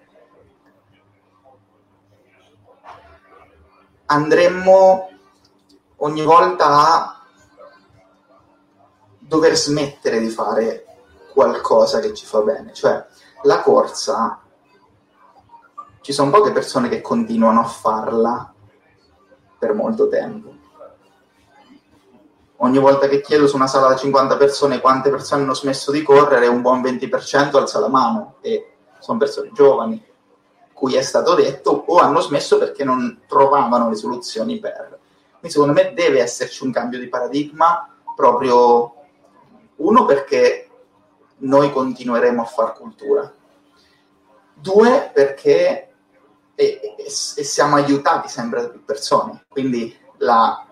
andremmo ogni volta a dover smettere di fare qualcosa che ci fa bene. Cioè, la corsa, ci sono poche persone che continuano a farla per molto tempo ogni volta che chiedo su una sala da 50 persone quante persone hanno smesso di correre, un buon 20% alza la mano e sono persone giovani, cui è stato detto o hanno smesso perché non trovavano le soluzioni per. Quindi secondo me deve esserci un cambio di paradigma proprio uno perché noi continueremo a far cultura, due perché e, e, e siamo aiutati sempre da più persone, quindi la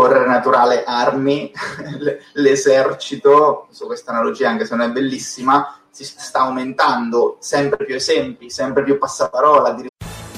correre naturale armi, l'esercito, su questa analogia anche se non è bellissima, si sta aumentando, sempre più esempi, sempre più passaparola,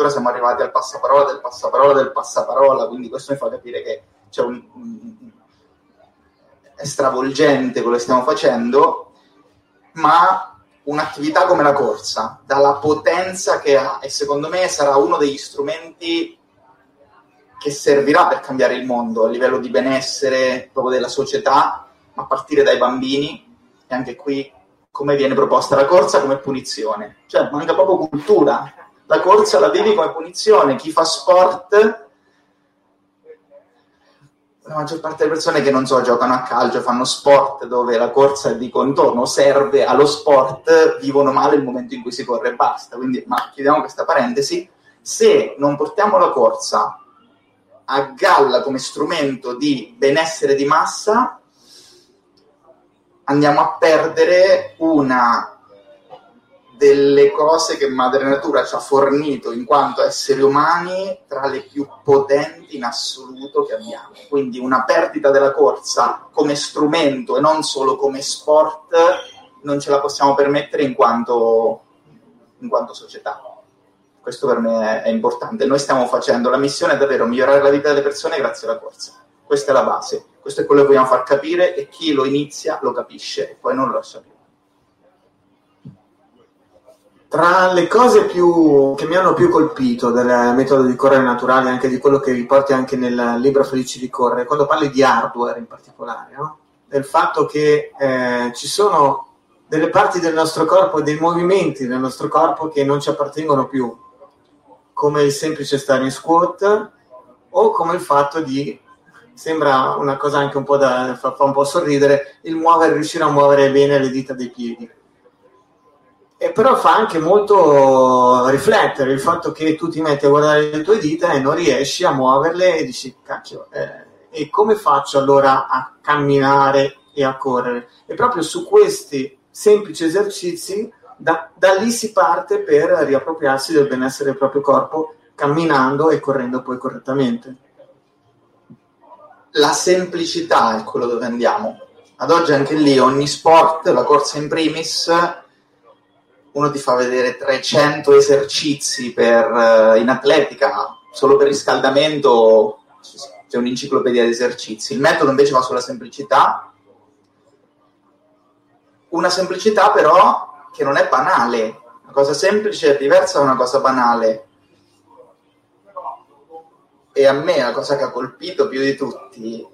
addirittura siamo arrivati al passaparola del passaparola del passaparola, quindi questo mi fa capire che c'è un, è stravolgente quello che stiamo facendo, ma un'attività come la corsa, dalla potenza che ha, e secondo me sarà uno degli strumenti che servirà per cambiare il mondo a livello di benessere proprio della società, a partire dai bambini, e anche qui come viene proposta la corsa come punizione, cioè manca proprio cultura la corsa la vivi come punizione. Chi fa sport, la maggior parte delle persone che non so, giocano a calcio, fanno sport dove la corsa di contorno, serve allo sport, vivono male il momento in cui si corre e basta. Quindi, ma chiudiamo questa parentesi. Se non portiamo la corsa a galla come strumento di benessere di massa, andiamo a perdere una delle cose che Madre Natura ci ha fornito in quanto esseri umani tra le più potenti in assoluto che abbiamo. Quindi una perdita della corsa come strumento e non solo come sport non ce la possiamo permettere in quanto, in quanto società. Questo per me è importante. Noi stiamo facendo la missione è davvero migliorare la vita delle persone grazie alla corsa. Questa è la base, questo è quello che vogliamo far capire e chi lo inizia lo capisce e poi non lo lascia più. Tra le cose più, che mi hanno più colpito del metodo di correre naturale, anche di quello che riporti anche nel libro Felici di correre, quando parli di hardware in particolare, no? del fatto che eh, ci sono delle parti del nostro corpo, dei movimenti del nostro corpo che non ci appartengono più, come il semplice stare in squat o come il fatto di, sembra una cosa anche un po' da, fa, fa un po' sorridere, il muovere, riuscire a muovere bene le dita dei piedi e però fa anche molto riflettere il fatto che tu ti metti a guardare le tue dita e non riesci a muoverle e dici cacchio eh, e come faccio allora a camminare e a correre? E proprio su questi semplici esercizi da, da lì si parte per riappropriarsi del benessere del proprio corpo camminando e correndo poi correttamente. La semplicità è quello dove andiamo. Ad oggi anche lì ogni sport la corsa in primis uno ti fa vedere 300 esercizi per, uh, in atletica, solo per riscaldamento c'è un'enciclopedia di esercizi. Il metodo invece va sulla semplicità, una semplicità però che non è banale, una cosa semplice è diversa da una cosa banale. E a me la cosa che ha colpito più di tutti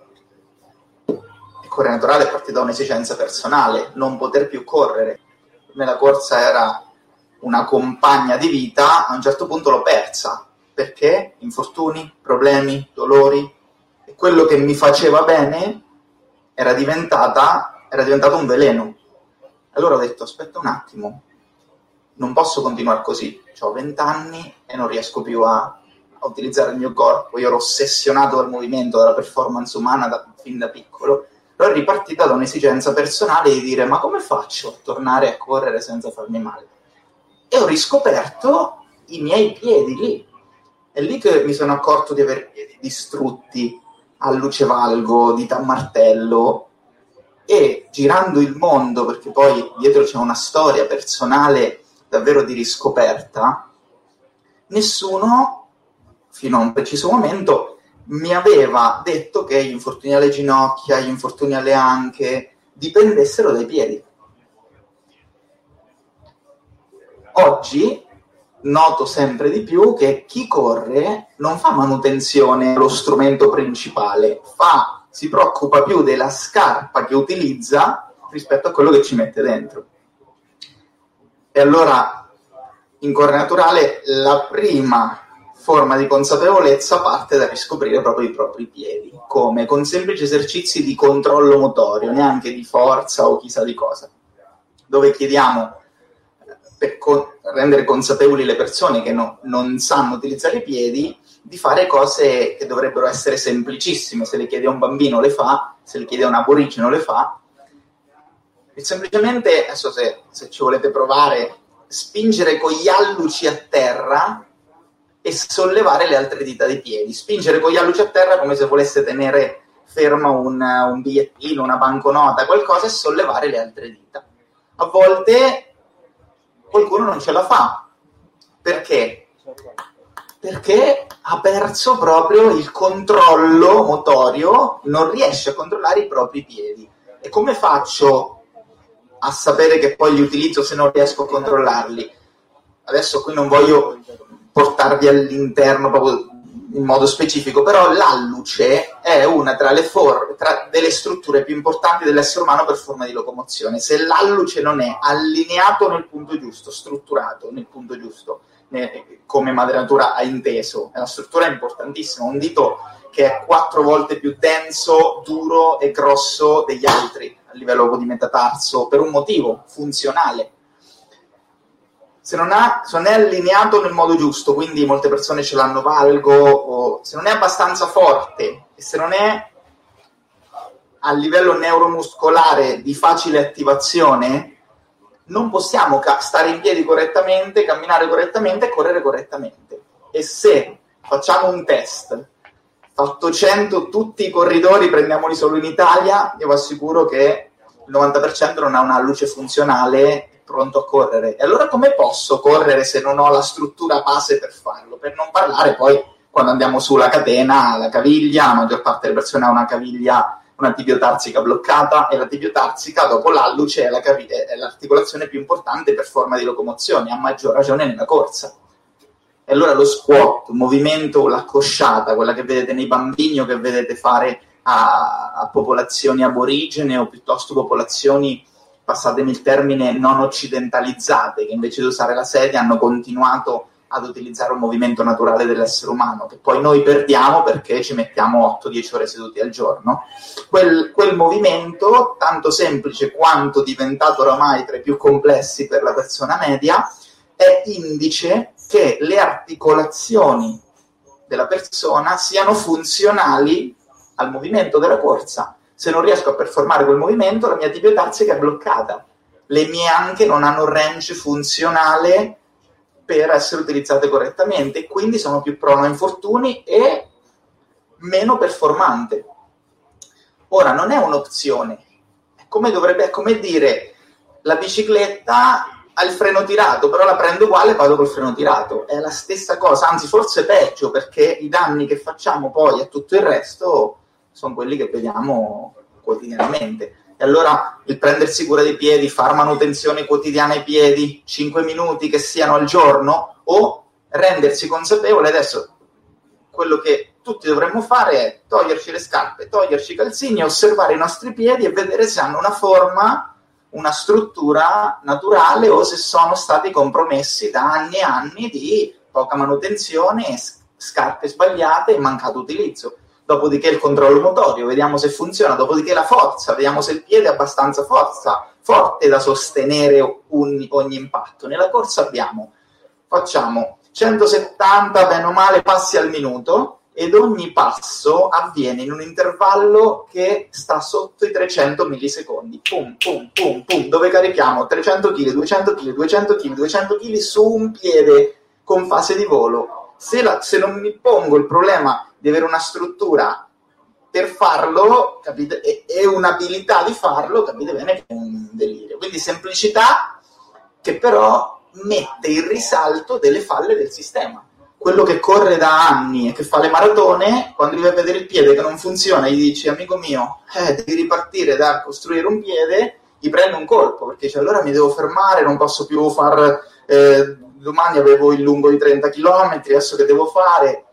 il correre naturale è partita da un'esigenza personale, non poter più correre. Per me la corsa era una compagna di vita, a un certo punto l'ho persa. Perché? Infortuni, problemi, dolori, quello che mi faceva bene era, diventata, era diventato un veleno. Allora ho detto, aspetta un attimo, non posso continuare così, ho vent'anni e non riesco più a, a, utilizzare il mio corpo, io ero ossessionato dal movimento, dalla performance umana da, fin da piccolo, è ripartita da un'esigenza personale di dire ma come faccio a tornare a correre senza farmi male? E ho riscoperto i miei piedi lì, è lì che mi sono accorto di aver piedi distrutti, a Lucevalgo, di Tammartello e girando il mondo, perché poi dietro c'è una storia personale davvero di riscoperta, nessuno, fino a un preciso momento, mi aveva detto che gli infortuni alle ginocchia, gli infortuni alle anche dipendessero dai piedi. Oggi noto sempre di più che chi corre non fa manutenzione allo strumento principale, fa, si preoccupa più della scarpa che utilizza rispetto a quello che ci mette dentro. E allora in corre naturale la prima forma di consapevolezza parte da riscoprire proprio i propri piedi, come con semplici esercizi di controllo motorio, neanche di forza o chissà di cosa, dove chiediamo per co- rendere consapevoli le persone che no, non sanno utilizzare i piedi di fare cose che dovrebbero essere semplicissime. Se le chiede a un bambino le fa, se le chiede a un aborigeno le fa. E semplicemente, adesso se, se ci volete provare, spingere con gli alluci a terra e sollevare le altre dita dei piedi. Spingere con gli alluci a terra come se volesse tenere ferma un, un bigliettino, una banconota, qualcosa e sollevare le altre dita. A volte qualcuno non ce la fa. Perché? Perché ha perso proprio il controllo motorio, non riesce a controllare i propri piedi. E come faccio a sapere che poi li utilizzo se non riesco a controllarli? Adesso qui non voglio portarvi all'interno proprio in modo specifico, però l'alluce è una tra le forme, tra delle strutture più importanti dell'essere umano per forma di locomozione. Se l'alluce non è allineato nel punto giusto, strutturato nel punto giusto, come madre natura ha inteso, la struttura è importantissima, un dito che è quattro volte più denso, duro e grosso degli altri a livello di metatarso, per un motivo funzionale se non, ha, se non, è allineato nel modo giusto, quindi molte persone ce l'hanno valgo, o se non è abbastanza forte e se non è a livello neuromuscolare di facile attivazione, non possiamo ca- stare in piedi correttamente, camminare correttamente e correre correttamente. E se facciamo un test, fatto 100 tutti i corridori, prendiamoli solo in Italia, io vi assicuro che il 90% non ha una luce funzionale pronto a correre. E allora come posso correre se non ho la struttura base per farlo? Per non parlare poi quando andiamo sulla catena, la caviglia, la maggior parte delle persone ha una caviglia, una tibiotarsica bloccata e la tibiotarsica dopo l'alluce è, la cav- è l'articolazione più importante per forma di locomozione, a maggior ragione nella corsa. E allora lo squat, il movimento, la cosciata, quella che vedete nei bambini o che vedete fare a, a popolazioni aborigene o piuttosto popolazioni passatemi il termine, non occidentalizzate, che invece di usare la sedia hanno continuato ad utilizzare un movimento naturale dell'essere umano, che poi noi perdiamo perché ci mettiamo 8-10 ore seduti al giorno. Quel, quel, movimento, tanto semplice quanto diventato oramai tra i più complessi per la persona media, è indice che le articolazioni della persona siano funzionali al movimento della corsa se non riesco a performare quel movimento, la mia tibiotarsica è bloccata. Le mie anche non hanno range funzionale per essere utilizzate correttamente quindi sono più prono a infortuni e meno performante. Ora, non è un'opzione, è come dovrebbe, è come dire la bicicletta ha il freno tirato, però la prendo uguale e vado col freno tirato. È la stessa cosa, anzi forse peggio, perché i danni che facciamo poi a tutto il resto sono quelli che vediamo quotidianamente. E allora il prendersi cura dei piedi, far manutenzione quotidiana ai piedi, 5 minuti che siano al giorno, o rendersi consapevole adesso quello che tutti dovremmo fare è toglierci le scarpe, toglierci i calzini, osservare i nostri piedi e vedere se hanno una forma una struttura naturale o se sono stati compromessi da anni e anni di poca manutenzione, scarpe sbagliate e mancato utilizzo. Dopodiché il controllo motorio, vediamo se funziona, dopodiché la forza, vediamo se il piede ha abbastanza forza, forte da sostenere un, ogni impatto. Nella corsa abbiamo, facciamo 170 bene o male passi al minuto, ed ogni passo avviene in un intervallo che sta sotto i 300 millisecondi. Pum, pum, pum, pum, dove carichiamo 300 kg, 200 kg, 200 kg, 200 kg su un piede con fase di volo. Se, la, se non mi pongo il problema di avere una struttura per farlo, capite, e, e un'abilità di farlo, capite bene è un delirio. Quindi semplicità che però mette in risalto delle falle del sistema quello che corre da anni e che fa le maratone, quando devi vedere il piede che non funziona, gli dici, amico mio, eh, devi ripartire da costruire un piede, gli prende un colpo, perché dice, allora mi devo fermare, non posso più far... Eh, domani avevo il lungo di 30 km, adesso che devo fare?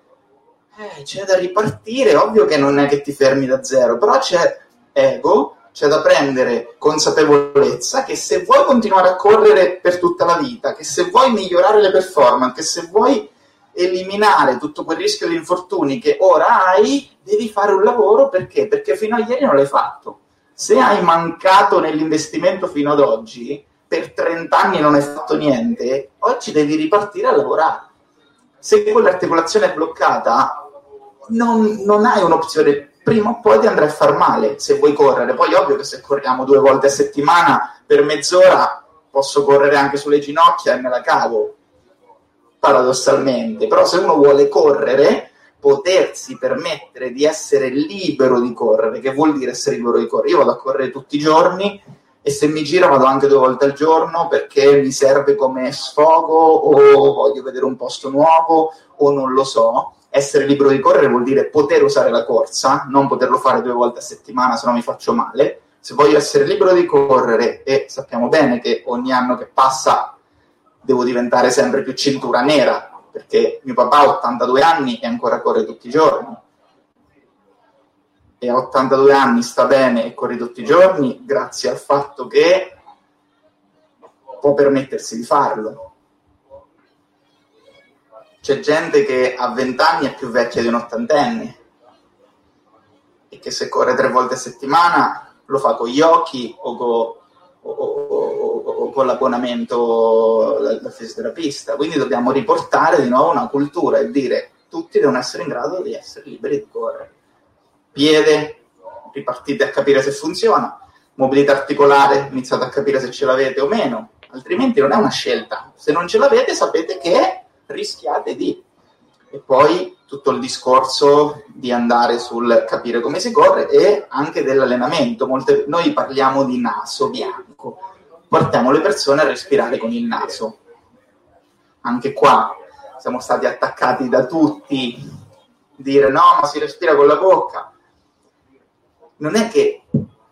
Eh, c'è da ripartire, ovvio che non è che ti fermi da zero, però c'è ego, c'è da prendere consapevolezza che se vuoi continuare a correre per tutta la vita, che se vuoi migliorare le performance, che se vuoi eliminare tutto quel rischio di infortuni che ora hai, devi fare un lavoro perché? Perché fino a ieri non l'hai fatto. Se hai mancato nell'investimento fino ad oggi, per 30 anni non hai fatto niente, oggi devi ripartire a lavorare. Se quell'articolazione è bloccata, non, non hai un'opzione, prima o poi ti andrai a far male se vuoi correre. Poi ovvio che se corriamo due volte a settimana per mezz'ora posso correre anche sulle ginocchia e me la cavo paradossalmente, però se uno vuole correre, potersi permettere di essere libero di correre, che vuol dire essere libero di correre? Io vado a correre tutti i giorni e se mi gira vado anche due volte al giorno perché mi serve come sfogo o voglio vedere un posto nuovo o non lo so. Essere libero di correre vuol dire poter usare la corsa, non poterlo fare due volte a settimana se no mi faccio male. Se voglio essere libero di correre e sappiamo bene che ogni anno che passa devo diventare sempre più cintura nera, perché mio papà ha 82 anni e ancora corre tutti i giorni. E a 82 anni sta bene e corre tutti i giorni grazie al fatto che può permettersi di farlo. C'è gente che a 20 anni è più vecchia di un ottantenne e che se corre tre volte a settimana lo fa con gli occhi o con o, o, o, con l'abbonamento da fisioterapista. Quindi dobbiamo riportare di nuovo una cultura e dire tutti devono essere in grado di essere liberi di correre. Piede, ripartite a capire se funziona, mobilità articolare, iniziate a capire se ce l'avete o meno, altrimenti non è una scelta. Se non ce l'avete sapete che rischiate di. E poi tutto il discorso di andare sul capire come si corre e anche dell'allenamento. Molte, noi parliamo di naso bianco, portiamo le persone a respirare con il naso. Anche qua siamo stati attaccati da tutti, dire no, ma si respira con la bocca. Non è che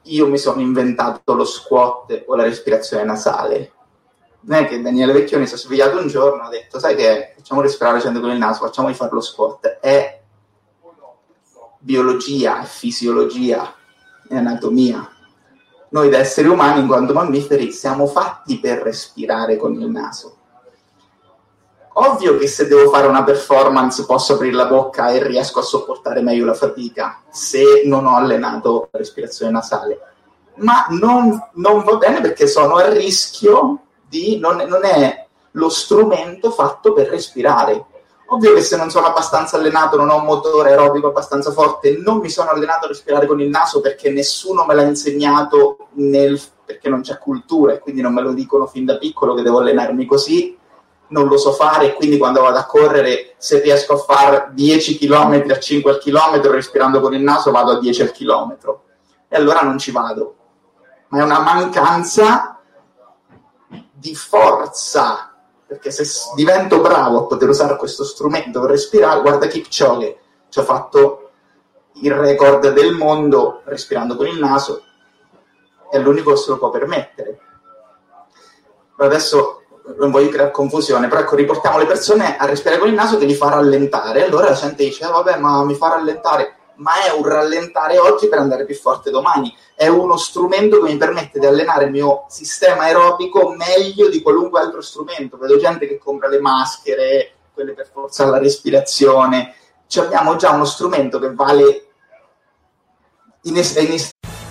io mi sono inventato lo squat o la respirazione nasale, non è che Daniele Vecchioni si è svegliato un giorno e ha detto sai che facciamo respirare facendo con il naso, facciamo di fare lo squat. È biologia, è fisiologia, è anatomia. Noi da esseri umani, in quanto mammiferi, siamo fatti per respirare con il naso. Ovvio che se devo fare una performance posso aprire la bocca e riesco a sopportare meglio la fatica se non ho allenato la respirazione nasale. Ma non, non va bene perché sono a rischio di, non, non è lo strumento fatto per respirare. Ovvio che se non sono abbastanza allenato, non ho un motore aerobico abbastanza forte, non mi sono allenato a respirare con il naso perché nessuno me l'ha insegnato nel, perché non c'è cultura e quindi non me lo dicono fin da piccolo che devo allenarmi così, non lo so fare e quindi quando vado a correre se riesco a fare 10 km a 5 al chilometro respirando con il naso vado a 10 al chilometro e allora non ci vado. Ma è una mancanza di forza, perché se divento bravo a poter usare questo strumento per respirare, guarda Kipchoge, ci ha fatto il record del mondo respirando con il naso, è l'unico che se lo può permettere. Adesso non voglio creare confusione, però ecco, riportiamo le persone a respirare con il naso che li fa rallentare. Allora la gente dice, ah, vabbè, ma mi fa rallentare. Ma è un rallentare oggi per andare più forte domani. È uno strumento che mi permette di allenare il mio sistema aerobico meglio di qualunque altro strumento. Vedo gente che compra le maschere, quelle per forzare la respirazione. Cioè abbiamo già uno strumento che vale in, es- in es-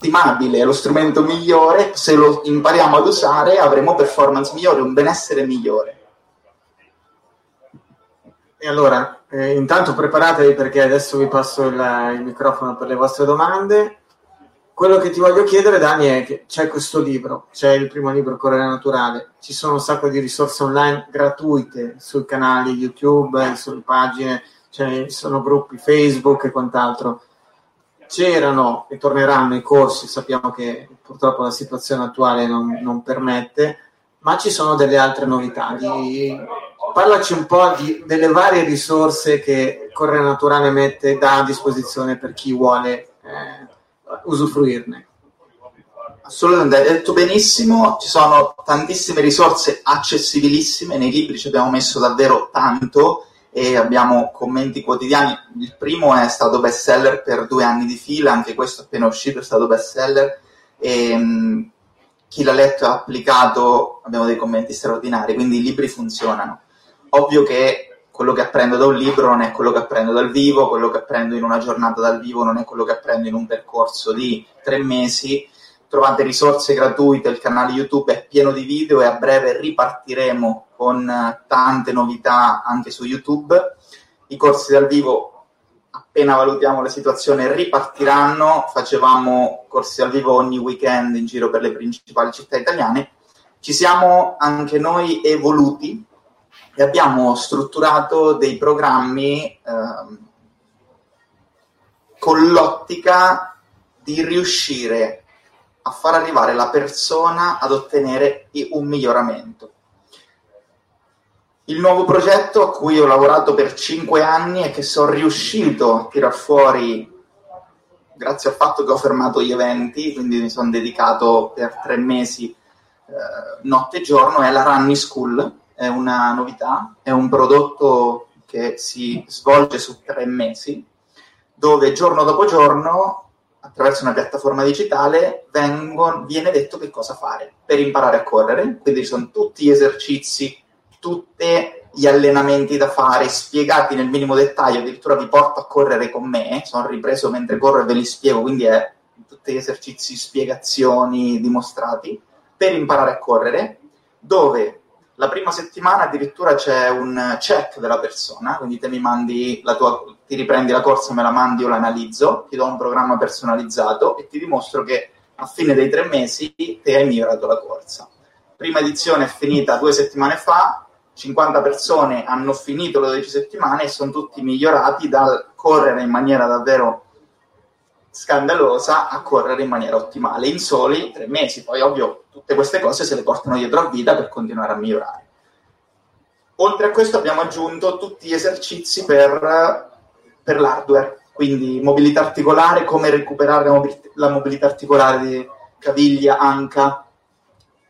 Estimabile è lo strumento migliore, se lo impariamo ad usare avremo performance migliore, un benessere migliore. E allora, eh, intanto preparatevi perché adesso vi passo il, il, microfono per le vostre domande. Quello che ti voglio chiedere, Dani, è che c'è questo libro, c'è il primo libro Correre Naturale, ci sono un sacco di risorse online gratuite sui canali YouTube, sulle pagine, cioè, sono gruppi Facebook e quant'altro c'erano e torneranno i corsi, sappiamo che purtroppo la situazione attuale non, non permette, ma ci sono delle altre novità. Di, parlaci un po' di, delle varie risorse che Correre Naturale mette da a disposizione per chi vuole eh, usufruirne. Assolutamente, hai detto benissimo, ci sono tantissime risorse accessibilissime, nei libri ci abbiamo messo davvero tanto e abbiamo commenti quotidiani. Il primo è stato bestseller per due anni di fila, anche questo appena uscito è stato bestseller. E, um, chi l'ha letto e ha applicato abbiamo dei commenti straordinari, quindi i libri funzionano. Ovvio che quello che apprendo da un libro non è quello che apprendo dal vivo, quello che apprendo in una giornata dal vivo non è quello che apprendo in un percorso di tre mesi. Trovate risorse gratuite, il canale YouTube è pieno di video e a breve ripartiremo con tante novità anche su YouTube. I corsi dal vivo, appena valutiamo la situazione, ripartiranno. Facevamo corsi dal vivo ogni weekend in giro per le principali città italiane. Ci siamo anche noi evoluti e abbiamo strutturato dei programmi ehm, con l'ottica di riuscire a far arrivare la persona ad ottenere un miglioramento. Il nuovo progetto a cui ho lavorato per cinque anni e che sono riuscito a tirar fuori grazie al fatto che ho fermato gli eventi, quindi mi sono dedicato per tre mesi eh, notte e giorno, è la Runny School, è una novità, è un prodotto che si svolge su tre mesi, dove giorno dopo giorno, attraverso una piattaforma digitale, vengono, viene detto che cosa fare per imparare a correre, quindi sono tutti gli esercizi tutti gli allenamenti da fare spiegati nel minimo dettaglio, addirittura vi porto a correre con me, sono ripreso mentre corro e ve li spiego, quindi è tutti gli esercizi, spiegazioni dimostrati per imparare a correre, dove la prima settimana addirittura c'è un check della persona, quindi te mi mandi la tua, ti riprendi la corsa, me la mandi, io l'analizzo, ti do un programma personalizzato e ti dimostro che a fine dei tre mesi te hai migliorato la corsa. Prima edizione è finita due settimane fa, 50 persone hanno finito le 12 settimane e sono tutti migliorati dal correre in maniera davvero scandalosa a correre in maniera ottimale in soli tre mesi. Poi, ovvio, tutte queste cose se le portano dietro a vita per continuare a migliorare. Oltre a questo abbiamo aggiunto tutti gli esercizi per, per l'hardware, quindi mobilità articolare, come recuperare la mobilità articolare di caviglia, anca,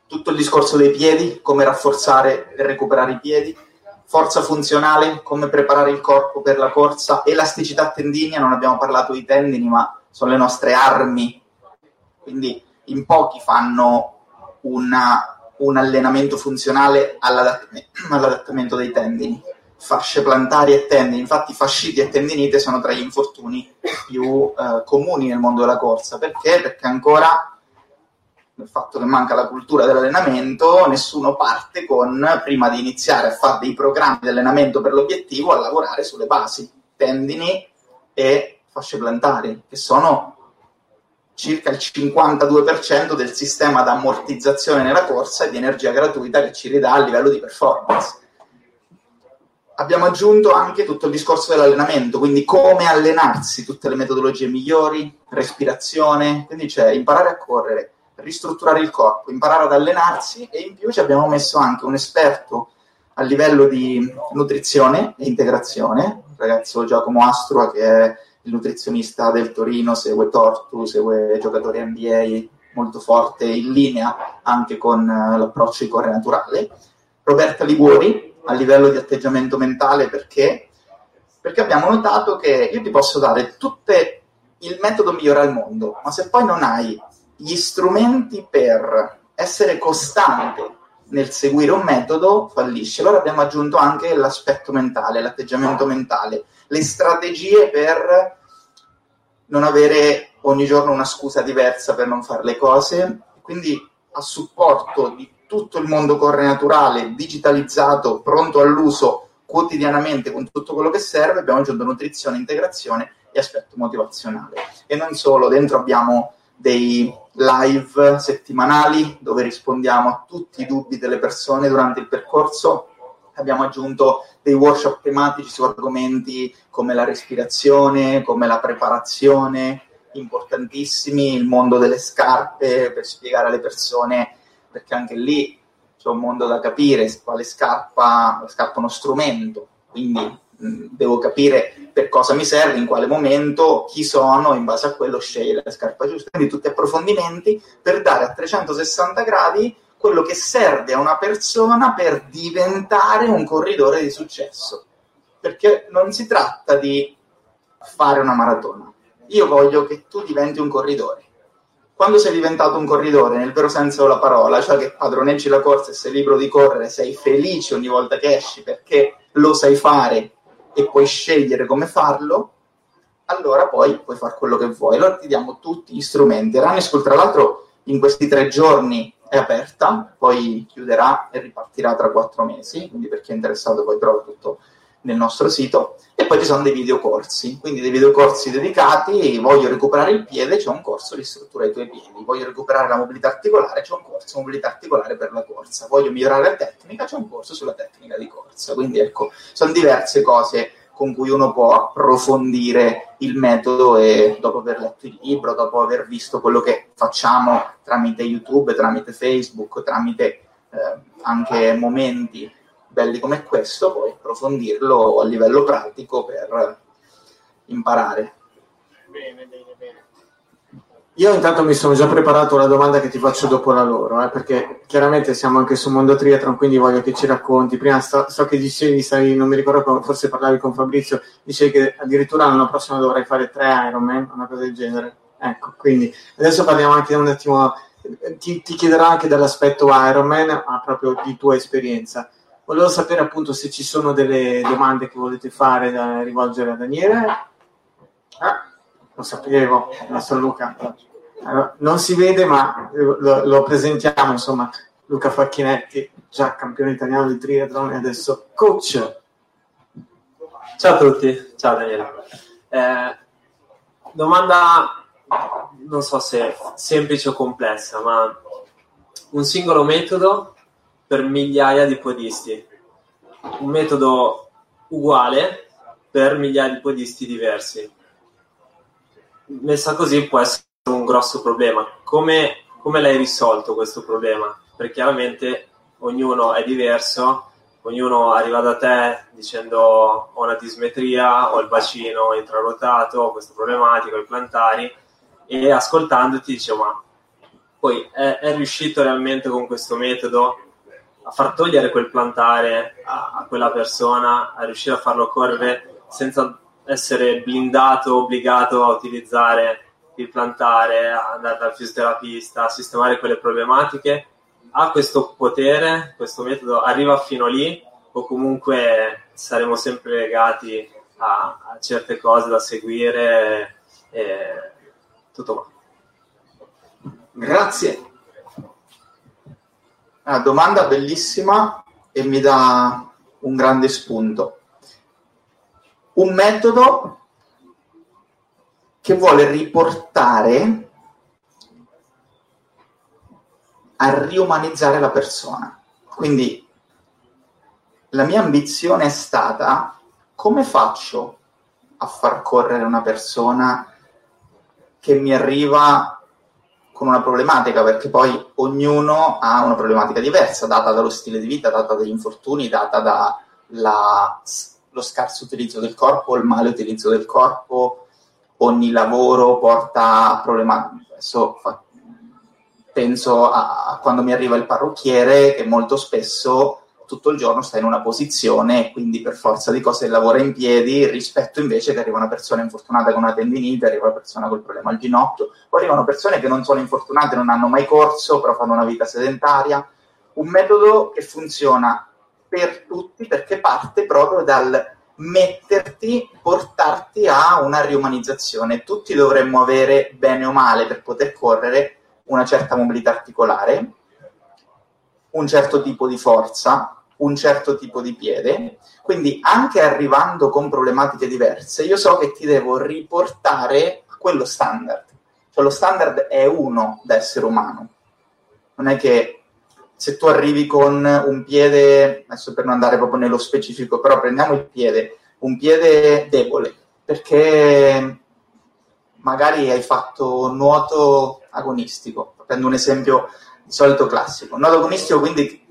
tutto il discorso dei piedi, come rafforzare e recuperare i piedi, forza funzionale, come preparare il corpo per la corsa, elasticità tendinia, non abbiamo parlato di tendini, ma sono le nostre armi, quindi in pochi fanno una, un allenamento funzionale all'adattamento, all'adattamento dei tendini fasce plantari e tendini. Infatti, fasciti e tendinite sono tra gli infortuni più eh, comuni nel mondo della corsa. Perché? Perché ancora nel fatto che manca la cultura dell'allenamento, nessuno parte con, prima di iniziare a fare dei programmi di allenamento per l'obiettivo, a lavorare sulle basi, tendini e fasce plantari, che sono circa il 52% del sistema d'ammortizzazione nella corsa e di energia gratuita che ci ridà a livello di performance. Abbiamo aggiunto anche tutto il discorso dell'allenamento, quindi come allenarsi, tutte le metodologie migliori, respirazione, quindi c'è imparare a correre, ristrutturare il corpo, imparare ad allenarsi e in più ci abbiamo messo anche un esperto a livello di nutrizione e integrazione, il ragazzo Giacomo Astrua che è il nutrizionista del Torino, segue Tortu, segue giocatori NBA molto forte, in linea anche con eh, l'approccio di corre naturale. Roberta Liguori a livello di atteggiamento mentale perché? Perché abbiamo notato che io ti posso dare tutte il metodo migliore al mondo, ma se poi non hai gli strumenti per essere costante nel seguire un metodo, fallisce. Allora abbiamo aggiunto anche l'aspetto mentale, l'atteggiamento mentale, le strategie per non avere ogni giorno una scusa diversa per non fare le cose. Quindi a supporto di tutto il mondo corre naturale, digitalizzato, pronto all'uso quotidianamente con tutto quello che serve, abbiamo aggiunto nutrizione, integrazione e aspetto motivazionale. E non solo, dentro abbiamo dei live settimanali dove rispondiamo a tutti i dubbi delle persone durante il percorso. Abbiamo aggiunto dei workshop tematici su argomenti come la respirazione, come la preparazione, importantissimi, il mondo delle scarpe per spiegare alle persone, perché anche lì c'è un mondo da capire, quale scarpa, la scarpa è uno strumento, quindi devo capire per cosa mi serve, in quale momento, chi sono, in base a quello scegliere la scarpa giusta. Quindi tutti approfondimenti per dare a 360 gradi quello che serve a una persona per diventare un corridore di successo. Perché non si tratta di fare una maratona. Io voglio che tu diventi un corridore. Quando sei diventato un corridore, nel vero senso della parola, cioè che padroneggi la corsa e sei libero di correre, sei felice ogni volta che esci perché lo sai fare e puoi scegliere come farlo, allora poi puoi fare quello che vuoi. Allora ti diamo tutti gli strumenti. Running School, tra l'altro, in questi tre giorni è aperta, poi chiuderà e ripartirà tra quattro mesi, quindi per chi è interessato poi trova tutto nel nostro sito. E poi ci sono dei videocorsi, quindi dei videocorsi dedicati, voglio recuperare il piede, c'è un corso di struttura dei tuoi piedi, voglio recuperare la mobilità articolare, c'è un corso di mobilità articolare per la corsa, voglio migliorare la tecnica, c'è un corso sulla tecnica di corsa, quindi ecco, sono diverse cose con cui uno può approfondire il metodo e dopo aver letto il libro, dopo aver visto quello che facciamo tramite YouTube, tramite Facebook, tramite eh, anche momenti belli come questo, poi approfondirlo a livello pratico per imparare. Bene, bene. Io intanto mi sono già preparato la domanda che ti faccio dopo la loro, eh, perché chiaramente siamo anche su Mondo Triathlon, quindi voglio che ci racconti. Prima so, so che dicevi, sai, non mi ricordo, forse parlavi con Fabrizio, dicevi che addirittura l'anno prossimo dovrai fare tre Ironman, una cosa del genere. Ecco, quindi adesso parliamo anche un attimo, ti, ti chiederò anche dall'aspetto Ironman, ma proprio di tua esperienza. Volevo sapere appunto se ci sono delle domande che volete fare da rivolgere a Daniele. Lo sapevo, nostro Luca. Allora, non si vede, ma lo, lo, presentiamo, insomma, Luca Facchinetti, già campione italiano di triathlon e adesso coach. Ciao a tutti, ciao Daniele. Eh, domanda, non so se semplice o complessa, ma un singolo metodo per migliaia di podisti. Un metodo uguale per migliaia di podisti diversi. Messa così può essere un grosso problema. Come, come l'hai risolto questo problema? Perché chiaramente ognuno è diverso, ognuno arriva da te dicendo ho una dismetria, ho il bacino intrarotato, ho questa problematica, ho i plantari, e ascoltandoti dice ma poi è, è, riuscito realmente con questo metodo a far togliere quel plantare a, a quella persona, a riuscire a farlo correre senza essere blindato, obbligato a utilizzare il plantare, andare dal fisioterapista, a sistemare quelle problematiche, ha questo potere, questo metodo arriva fino lì o comunque saremo sempre legati a, a certe cose da seguire e tutto qua. Grazie. Una domanda bellissima e mi dà un grande spunto. Un metodo che vuole riportare a riumanizzare la persona. Quindi la mia ambizione è stata come faccio a far correre una persona che mi arriva con una problematica, perché poi ognuno ha una problematica diversa, data dallo stile di vita, data dagli infortuni, data dallo scarso utilizzo del corpo, il male utilizzo del corpo, ogni lavoro porta a problematiche. Adesso penso a quando mi arriva il parrucchiere che molto spesso tutto il giorno sta in una posizione e quindi per forza di cose lavora in piedi rispetto invece che arriva una persona infortunata con una tendinite, arriva una persona col problema al ginocchio, poi arrivano persone che non sono infortunate, non hanno mai corso, però fanno una vita sedentaria. Un metodo che funziona per tutti perché parte proprio dal metterti, portarti a una riumanizzazione. Tutti dovremmo avere, bene o male, per poter correre, una certa mobilità articolare, un certo tipo di forza, un certo tipo di piede, quindi anche arrivando con problematiche diverse, io so che ti devo riportare a quello standard. Cioè lo standard è uno da essere umano. Non è che se tu arrivi con un piede, adesso per non andare proprio nello specifico, però prendiamo il piede, un piede debole, perché magari hai fatto nuoto agonistico. Prendo un esempio di solito classico. Nuoto agonistico, quindi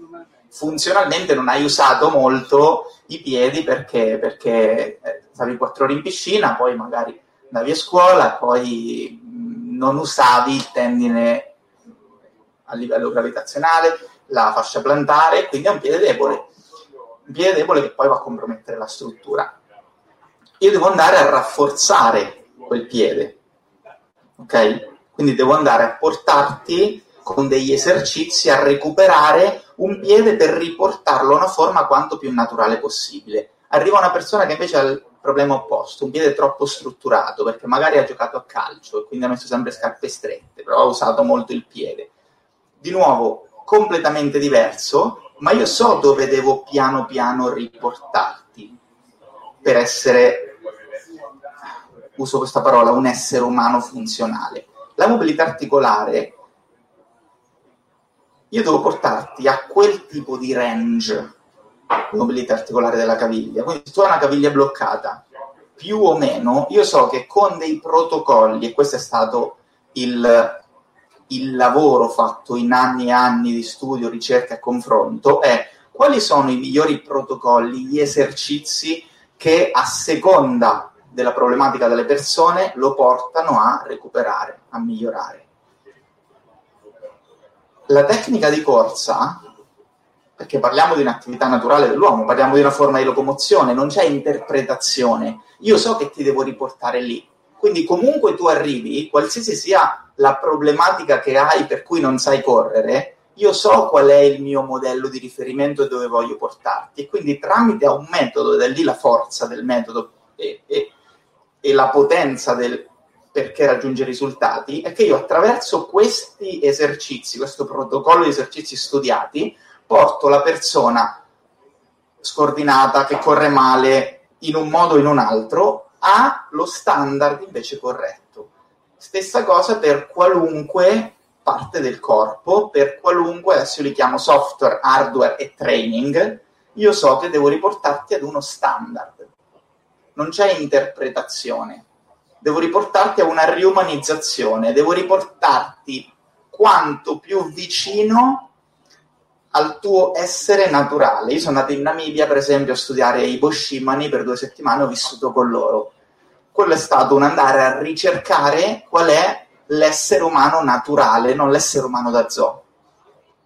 funzionalmente non hai usato molto i piedi perché, perché eh, stavi quattro ore in piscina, poi magari andavi a scuola poi non usavi il tendine a livello gravitazionale, la fascia plantare, quindi è un piede debole. Un piede debole che poi va a compromettere la struttura. Io devo andare a rafforzare quel piede, ok? Quindi devo andare a portarti con degli esercizi a recuperare un piede per riportarlo a una forma quanto più naturale possibile. Arriva una persona che invece ha il problema opposto, un piede troppo strutturato, perché magari ha giocato a calcio e quindi ha messo sempre scarpe strette, però ha usato molto il piede. Di nuovo, completamente diverso, ma io so dove devo piano piano riportarti per essere, uso questa parola, un essere umano funzionale. La mobilità articolare io devo portarti a quel tipo di range di mobilità articolare della caviglia. Quindi se tu hai una caviglia bloccata, più o meno, io so che con dei protocolli, e questo è stato il, il lavoro fatto in anni e anni di studio, ricerca e confronto, è quali sono i migliori protocolli, gli esercizi che a seconda della problematica delle persone lo portano a recuperare, a migliorare la tecnica di corsa, perché parliamo di un'attività naturale dell'uomo, parliamo di una forma di locomozione, non c'è interpretazione. Io so che ti devo riportare lì. Quindi comunque tu arrivi, qualsiasi sia la problematica che hai per cui non sai correre, io so qual è il mio modello di riferimento e dove voglio portarti. E quindi tramite un metodo, ed è lì la forza del metodo e, e, e la potenza del, perché raggiungere risultati è che io attraverso questi esercizi, questo protocollo di esercizi studiati, porto la persona scordinata che corre male in un modo o in un altro allo standard invece corretto. Stessa cosa per qualunque parte del corpo, per qualunque, adesso li chiamo software, hardware e training, io so che devo riportarti ad uno standard. Non c'è interpretazione devo riportarti a una riumanizzazione, devo riportarti quanto più vicino al tuo essere naturale. Io sono andato in Namibia, per esempio, a studiare i Boshimani per due settimane, ho vissuto con loro. Quello è stato un andare a ricercare qual è l'essere umano naturale, non l'essere umano da zoo.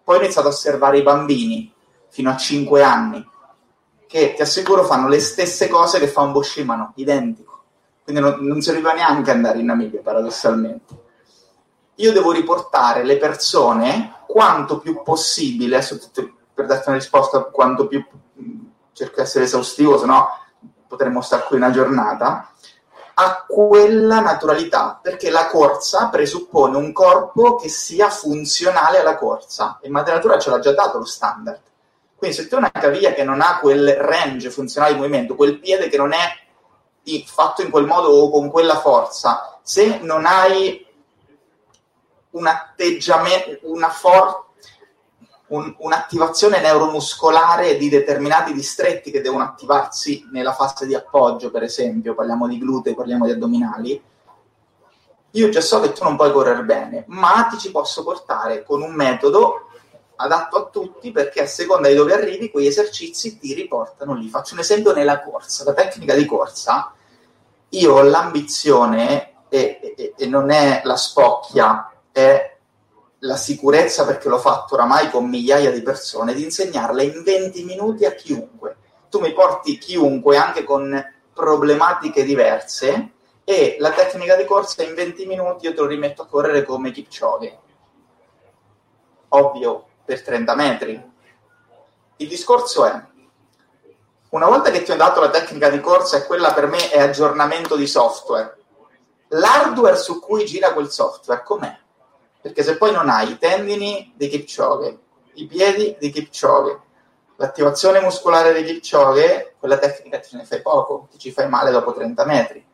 Poi ho iniziato a osservare i bambini fino a 5 anni, che ti assicuro fanno le stesse cose che fa un Boschimano, identico. Quindi non, non si arriva neanche andare in Namibia, paradossalmente. Io devo riportare le persone quanto più possibile, per darti una risposta quanto più cerco di essere esaustivo, se no potremmo stare qui una giornata, a quella naturalità, perché la corsa presuppone un corpo che sia funzionale alla corsa e Madre Natura ce l'ha già dato lo standard. Quindi se tu hai una caviglia che non ha quel range funzionale di movimento, quel piede che non è fatto in quel modo o con quella forza, se non hai un atteggiamento, una forza un, un'attivazione neuromuscolare di determinati distretti che devono attivarsi nella fase di appoggio, per esempio, parliamo di glutei, parliamo di addominali, io già so che tu non puoi correre bene, ma ti ci posso portare con un metodo adatto a tutti perché a seconda di dove arrivi quei esercizi ti riportano lì. Faccio un esempio nella corsa, la tecnica di corsa, io ho l'ambizione e, e, e non è la spocchia, è la sicurezza, perché l'ho fatto oramai con migliaia di persone, di insegnarla in 20 minuti a chiunque. Tu mi porti chiunque, anche con problematiche diverse, e la tecnica di corsa in 20 minuti io te lo rimetto a correre come Kipchoge. Ovvio, per 30 metri. Il discorso è, una volta che ti ho dato la tecnica di corsa e quella per me è aggiornamento di software, l'hardware su cui gira quel software com'è? Perché se poi non hai i tendini di Kipchoge, i piedi di Kipchoge, l'attivazione muscolare di Kipchoge, quella tecnica te ne fai poco, ti ci fai male dopo 30 metri.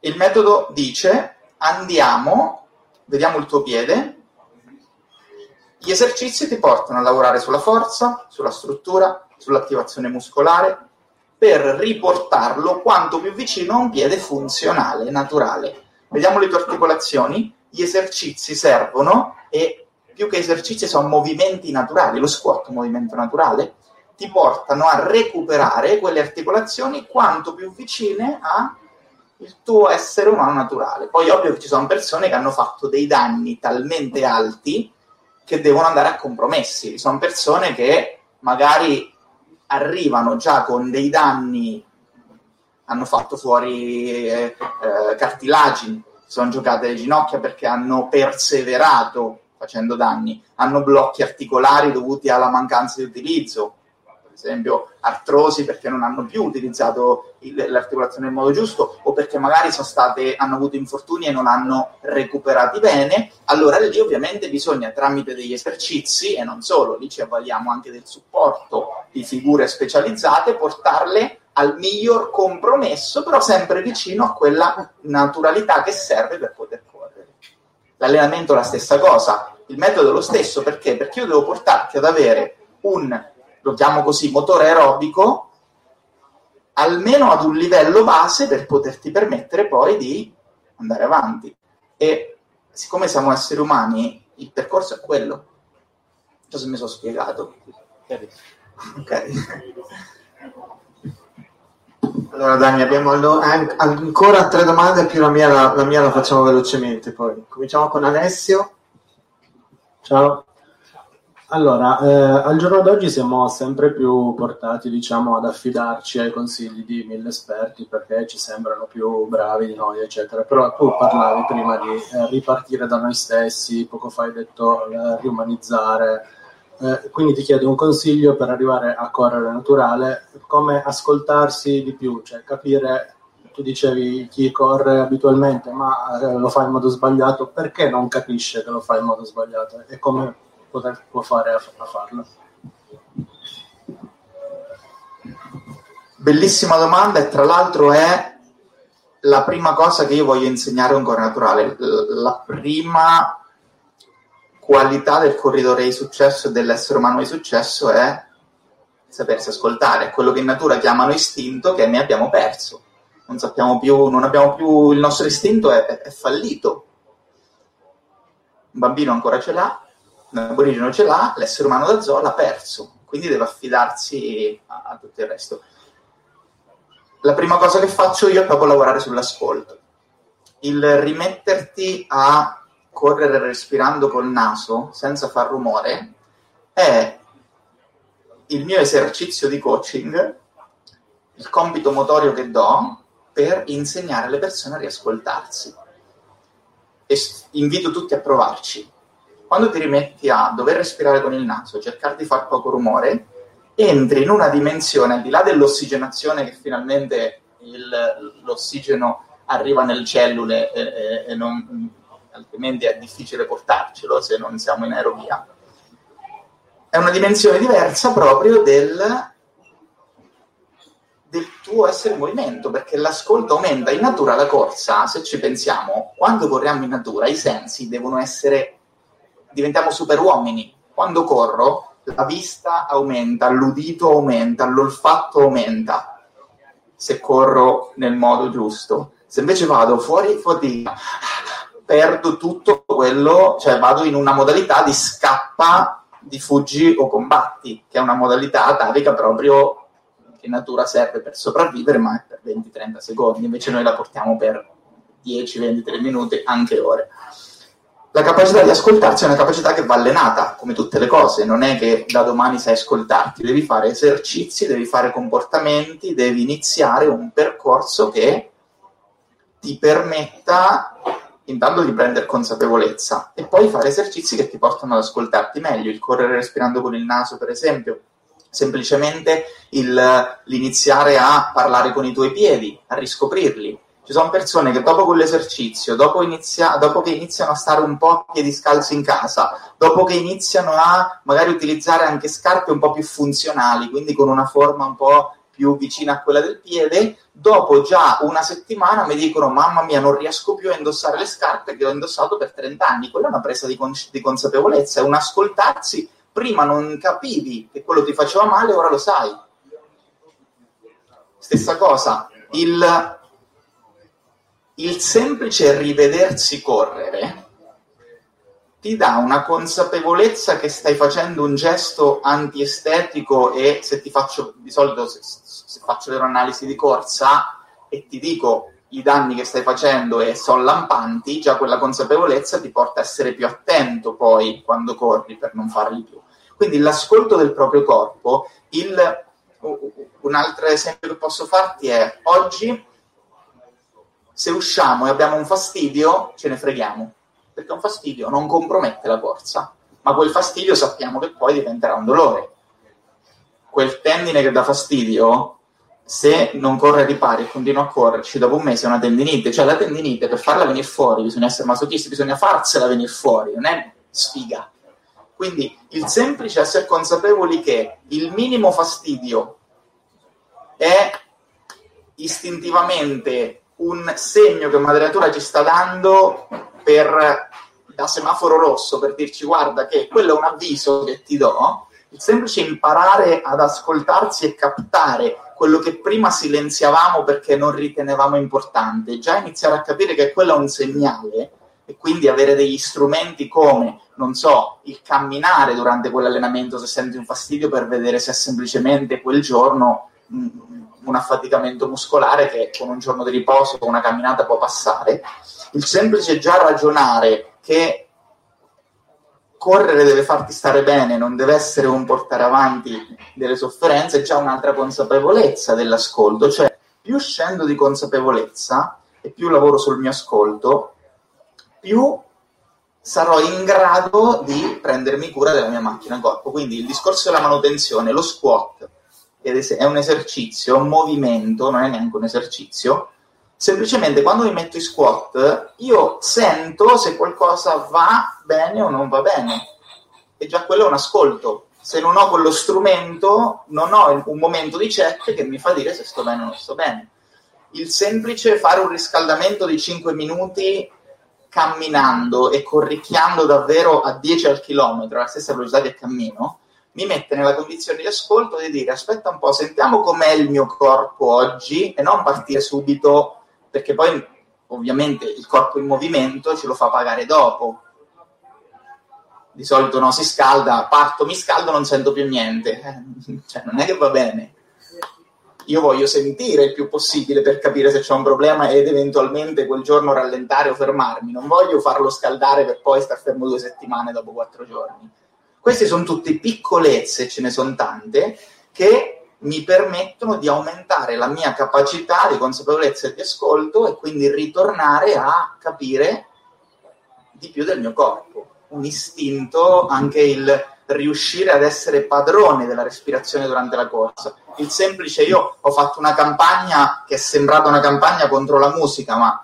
Il metodo dice andiamo, vediamo il tuo piede, gli esercizi ti portano a lavorare sulla forza, sulla struttura, sull'attivazione muscolare, per riportarlo quanto più vicino a un piede funzionale, naturale. Vediamo le tue articolazioni, gli esercizi servono e più che esercizi sono movimenti naturali, lo squat è un movimento naturale, ti portano a recuperare quelle articolazioni quanto più vicine al tuo essere umano naturale. Poi ovvio che ci sono persone che hanno fatto dei danni talmente alti che devono andare a compromessi, sono persone che magari arrivano già con dei danni hanno fatto fuori eh, cartilagini, sono giocate le ginocchia perché hanno perseverato facendo danni, hanno blocchi articolari dovuti alla mancanza di utilizzo, per esempio artrosi perché non hanno più utilizzato il, l'articolazione in modo giusto o perché magari state, hanno avuto infortuni e non hanno recuperati bene, allora lì ovviamente bisogna tramite degli esercizi e non solo, lì ci avvaliamo anche del supporto di figure specializzate, portarle al miglior compromesso, però sempre vicino a quella naturalità che serve per poter correre. L'allenamento è la stessa cosa, il metodo è lo stesso, perché? Perché io devo portarti ad avere un, lo chiamo così, motore aerobico, almeno ad un livello base per poterti permettere poi di andare avanti. E siccome siamo esseri umani, il percorso è quello. Non so se mi sono spiegato. Ok. Allora Dani, abbiamo ancora tre domande, più la mia la, la mia la facciamo velocemente poi. Cominciamo con Alessio. Ciao. Allora, eh, al giorno d'oggi siamo sempre più portati, diciamo, ad affidarci ai consigli di mille esperti perché ci sembrano più bravi di noi, eccetera. Però tu parlavi prima di eh, ripartire da noi stessi, poco fa hai detto eh, riumanizzare, eh, quindi ti chiedo un consiglio per arrivare a correre naturale, come ascoltarsi di più, cioè capire, tu dicevi chi corre abitualmente ma eh, lo fa in modo sbagliato, perché non capisce che lo fa in modo sbagliato? E come poter, può fare a, a farlo? Bellissima domanda e tra l'altro è la prima cosa che io voglio insegnare a un correre naturale, la prima qualità del corridore di successo e dell'essere umano di successo è sapersi ascoltare, quello che in natura chiamano istinto che ne abbiamo perso. Non sappiamo più, non abbiamo più, il nostro istinto è, è, è fallito. Un bambino ancora ce l'ha, un aborigeno ce l'ha, l'essere umano da zoo l'ha perso, quindi deve affidarsi a, a tutto il resto. La prima cosa che faccio io è proprio lavorare sull'ascolto il rimetterti a correre respirando col naso senza far rumore è il mio esercizio di coaching, il compito motorio che do per insegnare alle persone a riascoltarsi. E invito tutti a provarci. Quando ti rimetti a dover respirare con il naso, cercare di far poco rumore, entri in una dimensione al di là dell'ossigenazione che finalmente il, l'ossigeno arriva nelle cellule e, e, e non, altrimenti è difficile portarcelo se non siamo in aerobia. È una dimensione diversa proprio del, del tuo essere in movimento, perché l'ascolto aumenta. In natura la corsa, se ci pensiamo, quando corriamo in natura i sensi devono essere, diventiamo super uomini. Quando corro la vista aumenta, l'udito aumenta, l'olfatto aumenta, se corro nel modo giusto. Se invece vado fuori, fuori perdo tutto quello, cioè vado in una modalità di scappa, di fuggi o combatti, che è una modalità atavica proprio che in natura serve per sopravvivere, ma è per 20-30 secondi, invece noi la portiamo per 10-23 minuti, anche ore. La capacità di ascoltarsi è una capacità che va allenata, come tutte le cose, non è che da domani sai ascoltarti, devi fare esercizi, devi fare comportamenti, devi iniziare un percorso che ti permetta intanto di prendere consapevolezza e poi fare esercizi che ti portano ad ascoltarti meglio, il correre respirando con il naso per esempio, semplicemente il, l'iniziare a parlare con i tuoi piedi, a riscoprirli. Ci sono persone che dopo quell'esercizio, dopo, inizia, dopo che iniziano a stare un po' a piedi scalzi in casa, dopo che iniziano a magari utilizzare anche scarpe un po' più funzionali, quindi con una forma un po' più vicina a quella del piede, dopo già una settimana mi dicono mamma mia non riesco più a indossare le scarpe che ho indossato per 30 anni. Quella è una presa di, con- di consapevolezza, è un ascoltarsi. Prima non capivi che quello ti faceva male, ora lo sai. Stessa cosa, il, il semplice rivedersi correre ti dà una consapevolezza che stai facendo un gesto antiestetico e se ti faccio di solito se, se faccio le analisi di corsa e ti dico i danni che stai facendo e sono lampanti, già quella consapevolezza ti porta a essere più attento poi quando corri per non farli più. Quindi l'ascolto del proprio corpo, il, un altro esempio che posso farti è oggi se usciamo e abbiamo un fastidio ce ne freghiamo perché è un fastidio, non compromette la corsa, ma quel fastidio sappiamo che poi diventerà un dolore. Quel tendine che dà fastidio, se non corre ripari e continua a correrci, dopo un mese è una tendinite, cioè la tendinite per farla venire fuori bisogna essere masochisti, bisogna farsela venire fuori, non è sfiga. Quindi il semplice essere consapevoli che il minimo fastidio è istintivamente un segno che Madre Natura ci sta dando per, da semaforo rosso per dirci guarda che quello è un avviso che ti do, il semplice imparare ad ascoltarsi e captare quello che prima silenziavamo perché non ritenevamo importante, già iniziare a capire che quello è un segnale e quindi avere degli strumenti come, non so, il camminare durante quell'allenamento se senti un fastidio per vedere se è semplicemente quel giorno un affaticamento muscolare che con un giorno di riposo, con una camminata può passare il semplice già ragionare che correre deve farti stare bene, non deve essere un portare avanti delle sofferenze, è già un'altra consapevolezza dell'ascolto, cioè più scendo di consapevolezza e più lavoro sul mio ascolto, più sarò in grado di prendermi cura della mia macchina corpo. Quindi il discorso della manutenzione, lo squat, è un esercizio, un movimento, non è neanche un esercizio, semplicemente quando mi metto in squat io sento se qualcosa va bene o non va bene. E già quello è un ascolto. Se non ho quello strumento non ho un momento di check che mi fa dire se sto bene o non sto bene. Il semplice fare un riscaldamento di 5 minuti camminando e corricchiando davvero a 10 al chilometro alla stessa velocità che cammino mi mette nella condizione di ascolto di dire aspetta un po', sentiamo com'è il mio corpo oggi e non partire subito perché poi ovviamente il corpo in movimento ce lo fa pagare dopo. Di solito no, si scalda, parto, mi scaldo, non sento più niente. Eh, cioè, non è che va bene. io voglio sentire il più possibile per capire se c'è un problema ed eventualmente quel giorno rallentare o fermarmi, non voglio farlo scaldare per poi star fermo due settimane dopo quattro giorni. Queste sono tutte piccolezze, ce ne sono tante, che mi permettono di aumentare la mia capacità di consapevolezza e di ascolto e quindi ritornare a capire di più del mio corpo. Un istinto, anche il riuscire ad essere padrone della respirazione durante la corsa. Il semplice, io ho fatto una campagna che è sembrata una campagna contro la musica, ma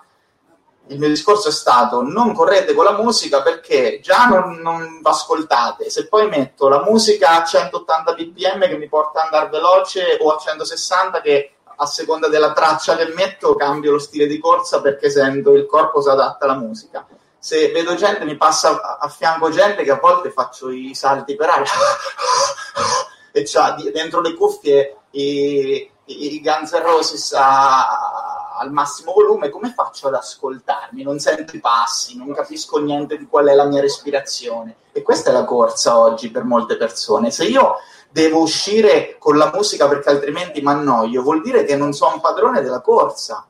il mio discorso è stato non correte con la musica perché già non, non ascoltate, se poi metto la musica a 180 bpm che mi porta ad andare veloce o a 160 che a seconda della traccia che metto cambio lo stile di corsa perché sento il corpo si adatta alla musica. Se vedo gente, mi passa a fianco gente che a volte faccio i salti per aria e c'ha dentro le cuffie i, i Guns N' Roses a, al massimo volume, come faccio ad ascoltarmi? Non sento i passi, non capisco niente di qual è la mia respirazione. E questa è la corsa oggi per molte persone. Se io devo uscire con la musica perché altrimenti mi annoio, vuol dire che non sono padrone della corsa.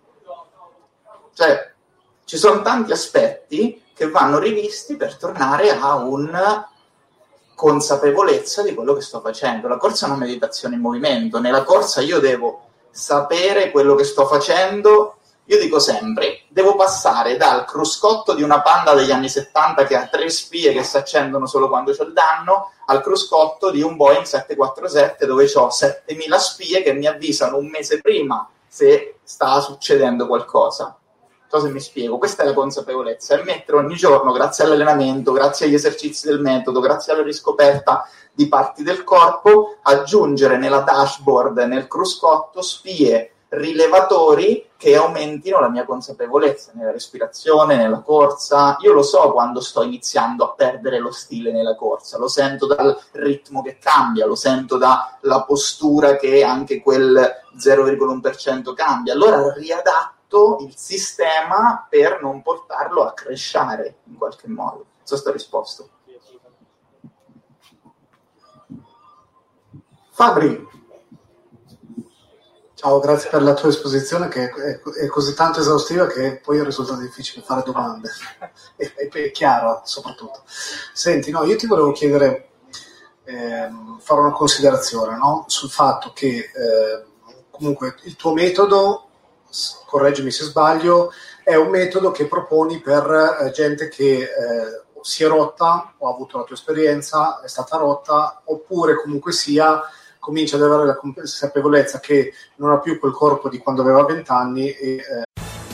Cioè, ci sono tanti aspetti che vanno rivisti per tornare a un consapevolezza di quello che sto facendo. La corsa è una meditazione in movimento. Nella corsa io devo sapere quello che sto facendo, io dico sempre, devo passare dal cruscotto di una panda degli anni 70 che ha tre spie che si accendono solo quando c'è il danno, al cruscotto di un Boeing 747 dove ho 7000 spie che mi avvisano un mese prima se sta succedendo qualcosa. Cosa mi spiego? Questa è la consapevolezza, è mettere ogni giorno, grazie all'allenamento, grazie agli esercizi del metodo, grazie alla riscoperta di parti del corpo, aggiungere nella dashboard, nel cruscotto, spie rilevatori che aumentino la mia consapevolezza nella respirazione, nella corsa. Io lo so quando sto iniziando a perdere lo stile nella corsa, lo sento dal ritmo che cambia, lo sento dalla postura che anche quel 0,1% cambia. Allora riadatto il sistema per non portarlo a crescere in qualche modo. So sto risposto. Fabri, ciao, grazie per la tua esposizione che è, è così tanto esaustiva che poi risulta difficile fare domande. È, è, è chiaro soprattutto. Senti, no, io ti volevo chiedere, eh, fare una considerazione no? sul fatto che eh, comunque il tuo metodo, correggimi se sbaglio, è un metodo che proponi per eh, gente che eh, si è rotta o ha avuto la tua esperienza, è stata rotta, oppure comunque sia comincia ad avere la consapevolezza che non ha più quel corpo di quando aveva 20 anni e eh,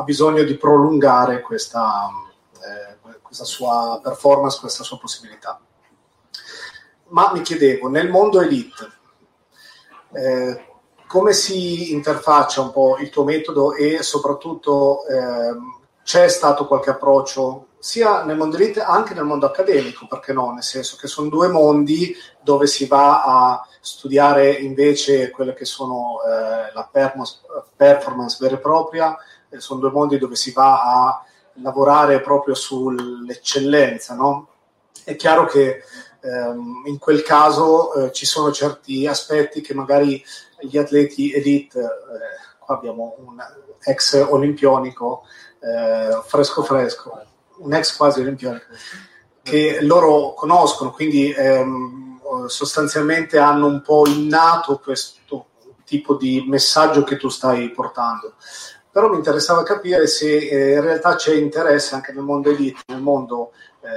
ha bisogno di prolungare questa, eh, questa sua performance, questa sua possibilità. Ma mi chiedevo, nel mondo elite, eh, come si interfaccia un po' il tuo metodo e soprattutto eh, c'è stato qualche approccio sia nel mondo elite anche nel mondo accademico, perché no? Nel senso che sono due mondi dove si va a studiare invece quelle che sono eh, la performance vera e propria, sono due mondi dove si va a lavorare proprio sull'eccellenza, no? È chiaro che ehm, in quel caso eh, ci sono certi aspetti che magari gli atleti elite, eh, qua abbiamo un ex olimpionico eh, fresco fresco, un ex quasi olimpionico, che loro conoscono, quindi ehm, sostanzialmente hanno un po' innato questo tipo di messaggio che tu stai portando. Però mi interessava capire se eh, in realtà c'è interesse anche nel mondo elite, nel mondo eh,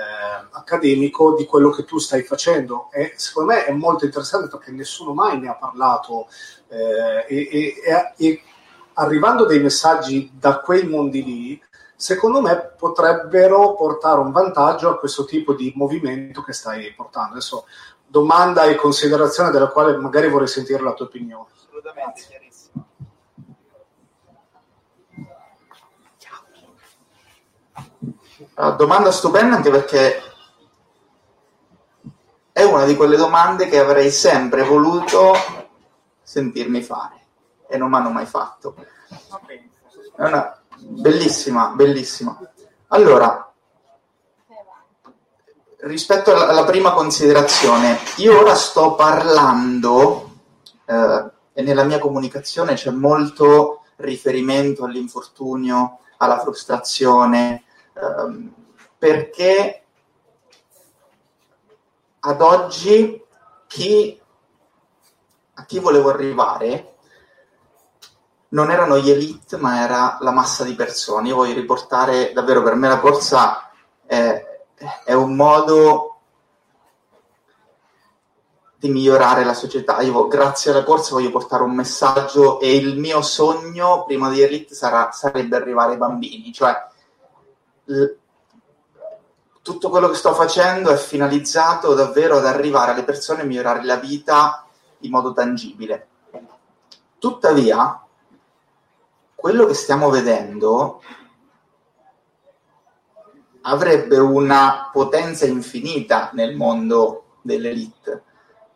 accademico di quello che tu stai facendo. E secondo me è molto interessante perché nessuno mai ne ha parlato eh, e, e, e, arrivando dei messaggi da quei mondi lì, secondo me potrebbero portare un vantaggio a questo tipo di movimento che stai portando. Adesso domanda e considerazione della quale magari vorrei sentire la tua opinione. Assolutamente, domanda stupenda anche perché è una di quelle domande che avrei sempre voluto sentirmi fare e non mi hanno mai fatto. È una bellissima, bellissima. Allora, rispetto alla, alla prima considerazione, io ora sto parlando eh, e nella mia comunicazione c'è molto riferimento all'infortunio, alla frustrazione, ehm, perché ad oggi chi, a chi volevo arrivare non erano gli elite, ma era la massa di persone. Io voglio riportare davvero per me la corsa è, è un modo di migliorare la società. Io grazie alla corsa voglio portare un messaggio e il mio sogno prima di Elite sarà, sarebbe arrivare ai bambini, cioè tutto quello che sto facendo è finalizzato davvero ad arrivare alle persone e migliorare la vita in modo tangibile. Tuttavia, quello che stiamo vedendo avrebbe una potenza infinita nel mondo dell'elite.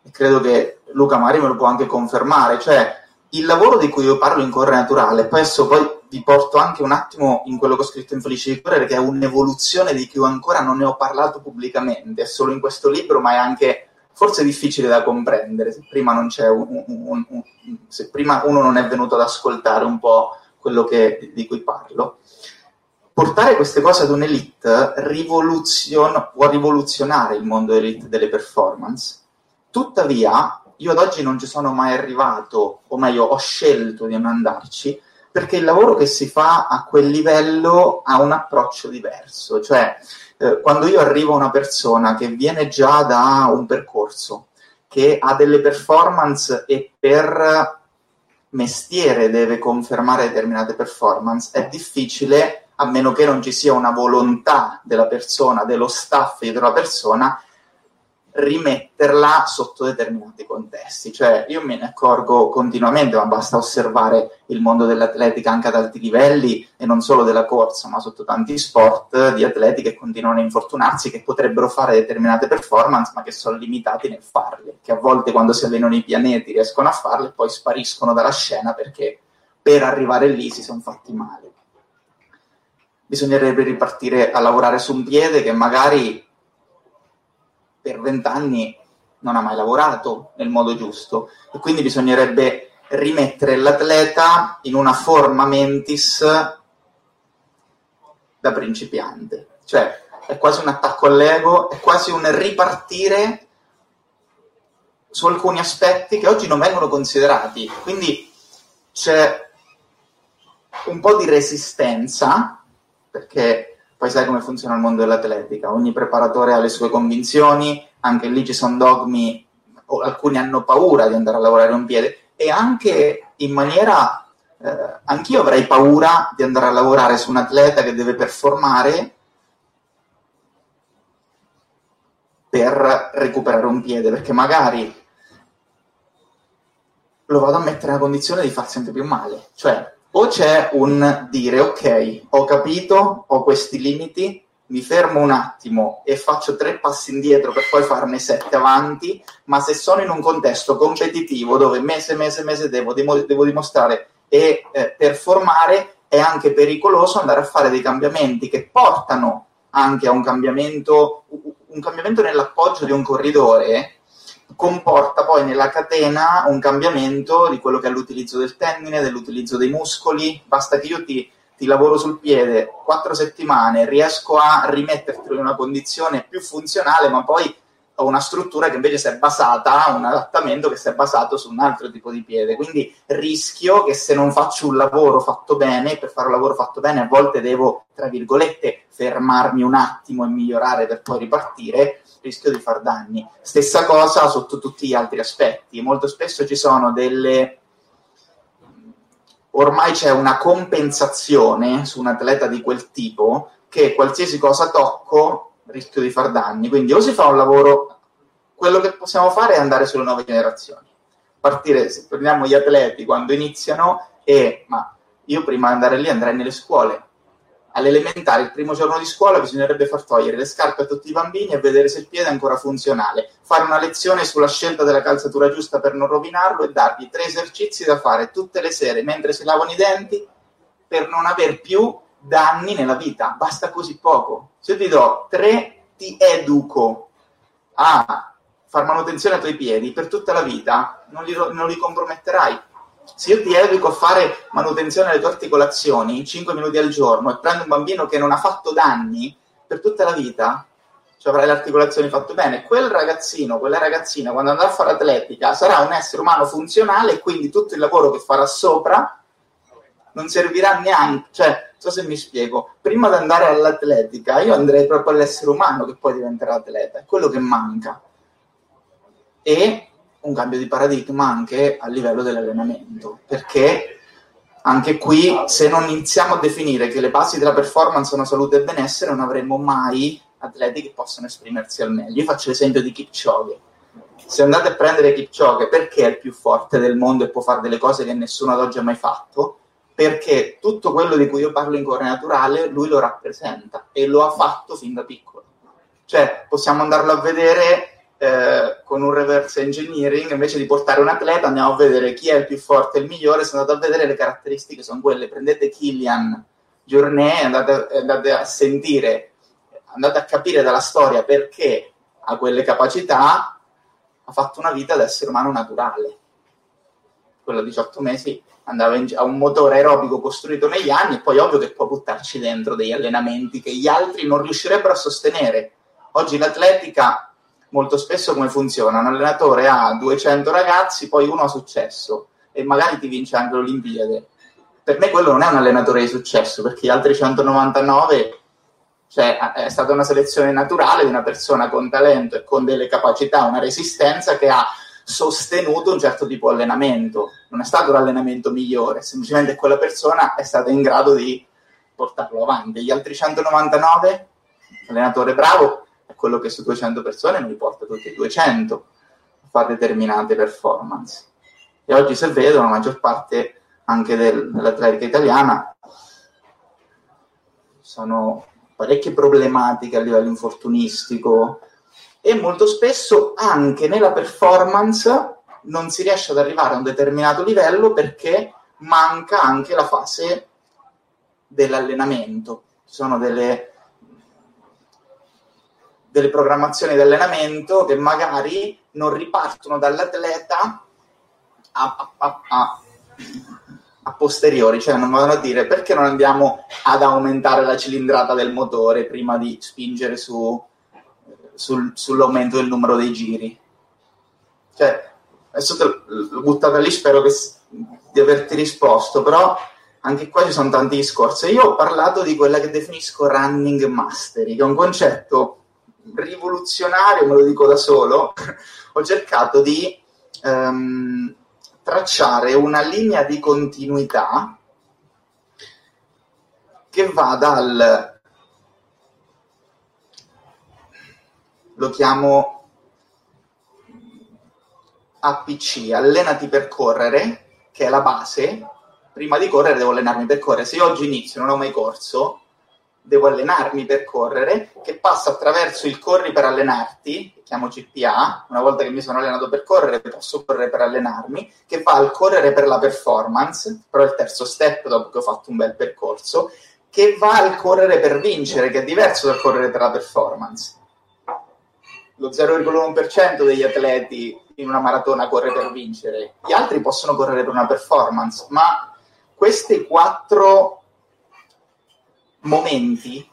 E credo che Luca Mari me lo può anche confermare, cioè il lavoro di cui io parlo in Corre Naturale, adesso poi vi porto anche un attimo in quello che ho scritto in Felice di Correre, che è un'evoluzione di cui ancora non ne ho parlato pubblicamente, è solo in questo libro, ma è anche forse difficile da comprendere, se prima, un, un, un, se prima uno non è venuto ad ascoltare un po' quello che, di cui parlo. Portare queste cose ad un'elite rivoluzion, può rivoluzionare il mondo elite delle performance. Tuttavia, io ad oggi non ci sono mai arrivato, o meglio, ho scelto di non andarci, perché il lavoro che si fa a quel livello ha un approccio diverso. Cioè, eh, quando io arrivo a una persona che viene già da un percorso, che ha delle performance e per mestiere deve confermare determinate performance, è difficile, a meno che non ci sia una volontà della persona, dello staff dietro la persona, rimetterla sotto determinati contesti. Cioè, io me ne accorgo continuamente, ma basta osservare il mondo dell'atletica anche ad alti livelli e non solo della corsa, ma sotto tanti sport di atleti che continuano a infortunarsi, che potrebbero fare determinate performance, ma che sono limitati nel farle, che a volte quando si allenano i pianeti riescono a farle e poi spariscono dalla scena perché per arrivare lì si sono fatti male. Bisognerebbe ripartire a lavorare su un piede che magari per vent'anni non ha mai lavorato nel modo giusto e quindi bisognerebbe rimettere l'atleta in una forma mentis da principiante. Cioè, è quasi un attacco all'ego, è quasi un ripartire su alcuni aspetti che oggi non vengono considerati. Quindi c'è un po' di resistenza, perché poi sai come funziona il mondo dell'atletica, ogni preparatore ha le sue convinzioni, anche lì ci sono dogmi, alcuni hanno paura di andare a lavorare un piede e anche in maniera, eh, anch'io avrei paura di andare a lavorare su un atleta che deve performare per recuperare un piede, perché magari lo vado a mettere nella condizione di far sempre più male, cioè o c'è un dire ok, ho capito, ho questi limiti, mi fermo un attimo e faccio tre passi indietro per poi farne sette avanti, ma se sono in un contesto competitivo dove mese, mese, mese devo, devo dimostrare e eh, performare, è anche pericoloso andare a fare dei cambiamenti che portano anche a un cambiamento, un cambiamento nell'appoggio di un corridore comporta poi nella catena un cambiamento di quello che è l'utilizzo del tendine, dell'utilizzo dei muscoli. Basta che io ti, ti lavoro sul piede quattro settimane, riesco a rimetterti in una condizione più funzionale, ma poi ho una struttura che invece si è basata, un adattamento che si è basato su un altro tipo di piede. Quindi rischio che se non faccio un lavoro fatto bene, per fare un lavoro fatto bene a volte devo, tra virgolette, fermarmi un attimo e migliorare per poi ripartire, rischio di far danni. Stessa cosa sotto tutti gli altri aspetti. Molto spesso ci sono delle... Ormai c'è una compensazione su un atleta di quel tipo che qualsiasi cosa tocco rischio di far danni. Quindi o si fa un lavoro, quello che possiamo fare è andare sulle nuove generazioni. Partire, se prendiamo gli atleti quando iniziano, e ma io prima di andare lì andrei nelle scuole. All'elementare, il primo giorno di scuola, bisognerebbe far togliere le scarpe a tutti i bambini e vedere se il piede è ancora funzionale. Fare una lezione sulla scelta della calzatura giusta per non rovinarlo e dargli tre esercizi da fare tutte le sere mentre si lavano i denti per non aver più danni nella vita. Basta così poco. Se io ti do tre, ti educo a far manutenzione ai tuoi piedi per tutta la vita, non li, non li comprometterai. Se io ti educo a fare manutenzione alle tue articolazioni 5 minuti al giorno e prendo un bambino che non ha fatto danni per tutta la vita, cioè avrai le articolazioni fatte bene, quel ragazzino, quella ragazzina, quando andrà a fare atletica, sarà un essere umano funzionale e quindi tutto il lavoro che farà sopra non servirà neanche, cioè so se mi spiego, prima di andare all'atletica io andrei proprio all'essere umano che poi diventerà atleta, è quello che manca. E un cambio di paradigma anche a livello dell'allenamento, perché anche qui se non iniziamo a definire che le basi della performance sono salute e benessere non avremo mai atleti che possono esprimersi al meglio. Io faccio l'esempio di Kipchoge. Se andate a prendere Kipchoge perché è il più forte del mondo e può fare delle cose che nessuno ad oggi ha mai fatto, perché tutto quello di cui io parlo in cuore naturale lui lo rappresenta e lo ha fatto fin da piccolo. Cioè, possiamo andarlo a vedere eh, con un reverse engineering, invece di portare un atleta andiamo a vedere chi è il più forte e il migliore, se andate a vedere le caratteristiche sono quelle, prendete Killian Journey, andate, andate a sentire, andate a capire dalla storia perché ha quelle capacità, ha fatto una vita da essere umano naturale. Quello a 18 mesi andava in, a un motore aerobico costruito negli anni e poi ovvio che può buttarci dentro degli allenamenti che gli altri non riuscirebbero a sostenere. Oggi l'atletica molto spesso come funziona? Un allenatore ha 200 ragazzi, poi uno ha successo e magari ti vince anche l'Olimpiade. Per me quello non è un allenatore di successo perché gli altri 199 cioè, è stata una selezione naturale di una persona con talento e con delle capacità, una resistenza che ha sostenuto un certo tipo di allenamento. Non è stato l'allenamento migliore, semplicemente quella persona è stata in grado di portarlo avanti. Gli altri 199, l'allenatore bravo quello che su 200 persone li porta tutti e 200 a fare determinate performance. E oggi se vedo la maggior parte anche del, dell'atletica italiana sono parecchie problematiche a livello infortunistico, e molto spesso anche nella performance non si riesce ad arrivare a un determinato livello perché manca anche la fase dell'allenamento. Ci sono delle, delle programmazioni di allenamento che magari non ripartono dall'atleta a, a, a, a, posteriori, cioè non vanno a dire perché non andiamo ad aumentare la cilindrata del motore prima di spingere su sul, sull'aumento del numero dei giri. Cioè, adesso te l'ho buttata lì, spero che, di averti risposto, però anche qua ci sono tanti discorsi. Io ho parlato di quella che definisco running mastery, che è un concetto rivoluzionario, me lo dico da solo. ho cercato di um, tracciare una linea di continuità che va dal lo chiamo APC, allenati per correre, che è la base. Prima di correre devo allenarmi per correre. Se io oggi inizio non ho mai corso, devo allenarmi per correre, che passa attraverso il corri per allenarti, che chiamo CPA, una volta che mi sono allenato per correre posso correre per allenarmi, che va al correre per la performance, però è il terzo step dopo che ho fatto un bel percorso, che va al correre per vincere, che è diverso dal correre per la performance. Lo 0,1% degli atleti in una maratona corre per vincere, gli altri possono correre per una performance, ma questi quattro momenti,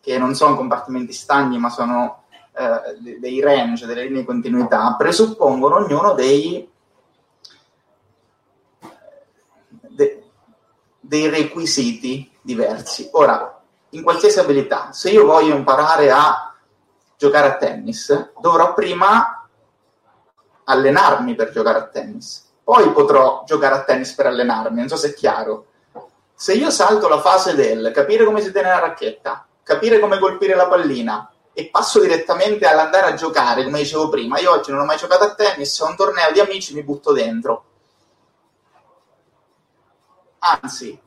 che non sono compartimenti stagni, ma sono eh, dei range, delle linee di continuità, presuppongono ognuno dei, de, dei requisiti diversi. Ora, in qualsiasi abilità, se io voglio imparare a giocare a tennis, dovrò prima allenarmi per giocare a tennis. Poi potrò giocare a tennis per allenarmi, non so se è chiaro. Se io salto la fase del capire come si tiene la racchetta, capire come colpire la pallina e passo direttamente all'andare a giocare, come dicevo prima, io oggi non ho mai giocato a tennis, ho un torneo di amici, mi butto dentro. Anzi,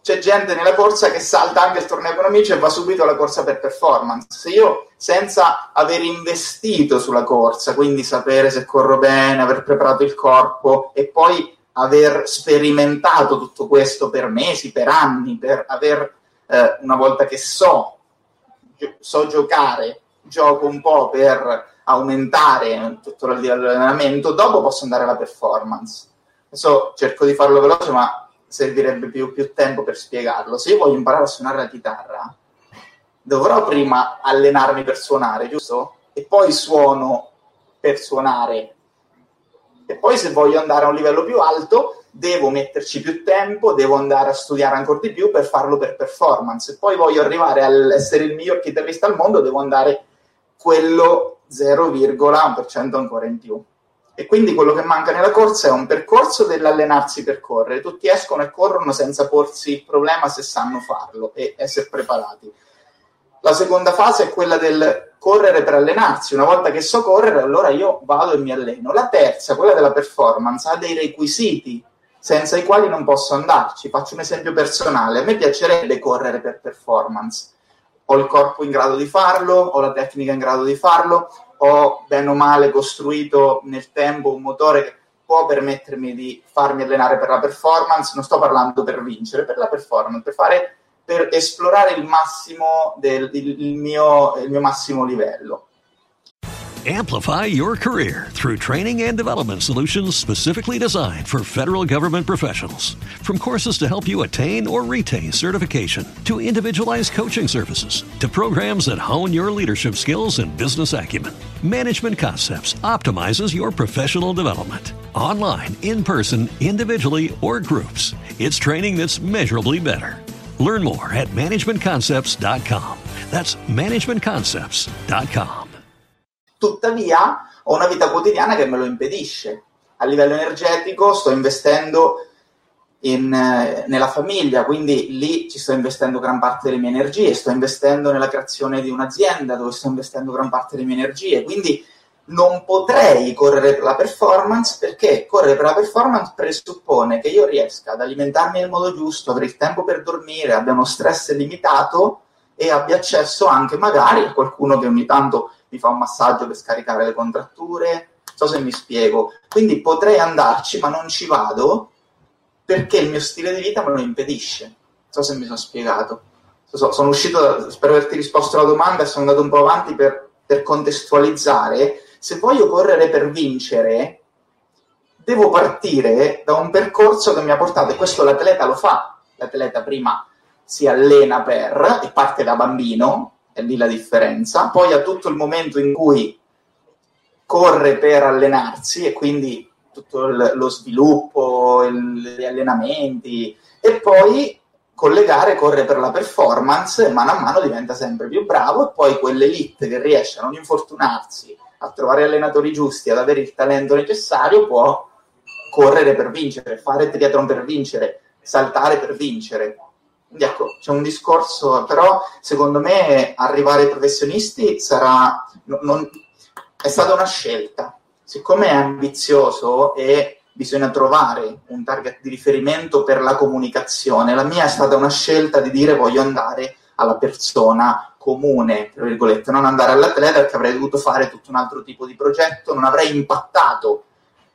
c'è gente nella corsa che salta anche il torneo con amici e va subito alla corsa per performance. Se io, senza aver investito sulla corsa, quindi sapere se corro bene, aver preparato il corpo e poi aver sperimentato tutto questo per mesi, per anni, per aver, eh, una volta che so, so giocare, gioco un po' per aumentare tutto l'allenamento, dopo posso andare alla performance. Adesso cerco di farlo veloce, ma servirebbe più, più tempo per spiegarlo. Se io voglio imparare a suonare la chitarra, dovrò prima allenarmi per suonare, giusto? E poi suono per suonare. E poi se voglio andare a un livello più alto, devo metterci più tempo, devo andare a studiare ancora di più per farlo per performance. Se poi voglio arrivare all'essere il miglior chitarrista al mondo, devo andare quello 0,1% ancora in più. E quindi quello che manca nella corsa è un percorso dell'allenarsi per correre. Tutti escono e corrono senza porsi il problema se sanno farlo e essere preparati. La seconda fase è quella del correre per allenarsi. Una volta che so correre, allora io vado e mi alleno. La terza, quella della performance, ha dei requisiti senza i quali non posso andarci. Faccio un esempio personale. A me piacerebbe correre per performance. Ho il corpo in grado di farlo, ho la tecnica in grado di farlo, ho bene o male costruito nel tempo un motore che può permettermi di farmi allenare per la performance, non sto parlando per vincere, per la performance, per, fare, per esplorare il massimo del il, mio, il mio massimo livello. Amplify your career through training and development solutions specifically designed for federal government professionals. From courses to help you attain or retain certification, to individualized coaching services, to programs that hone your leadership skills and business acumen, Management Concepts optimizes your professional development. Online, in person, individually, or groups, it's training that's measurably better. Learn more at managementconcepts.com. That's managementconcepts.com. tuttavia ho una vita quotidiana che me lo impedisce. A livello energetico sto investendo in, eh, nella famiglia, quindi lì ci sto investendo gran parte delle mie energie, sto investendo nella creazione di un'azienda dove sto investendo gran parte delle mie energie, quindi non potrei correre per la performance perché correre per la performance presuppone che io riesca ad alimentarmi nel modo giusto, avere il tempo per dormire, abbia uno stress limitato e abbia accesso anche magari a qualcuno che ogni tanto mi fa un massaggio per scaricare le contratture, non so se mi spiego. Quindi potrei andarci, ma non ci vado perché il mio stile di vita me lo impedisce. Non so se mi sono spiegato. So, sono uscito, spero averti risposto alla domanda sono andato un po' avanti per, per contestualizzare. Se voglio correre per vincere, devo partire da un percorso che mi ha portato, e questo l'atleta lo fa, l'atleta prima si allena per e parte da bambino, è lì la differenza, poi ha tutto il momento in cui corre per allenarsi e quindi tutto il, lo sviluppo, il, gli allenamenti e poi con le gare corre per la performance e mano a mano diventa sempre più bravo e poi quell'elite che riesce a non infortunarsi, a trovare allenatori giusti, ad avere il talento necessario può correre per vincere, fare triathlon per vincere, saltare per vincere. Quindi ecco, c'è un discorso, però secondo me arrivare ai professionisti sarà, non, è stata una scelta. Siccome è ambizioso e bisogna trovare un target di riferimento per la comunicazione, la mia è stata una scelta di dire voglio andare alla persona comune, tra virgolette, non andare all'atleta perché avrei dovuto fare tutto un altro tipo di progetto, non avrei impattato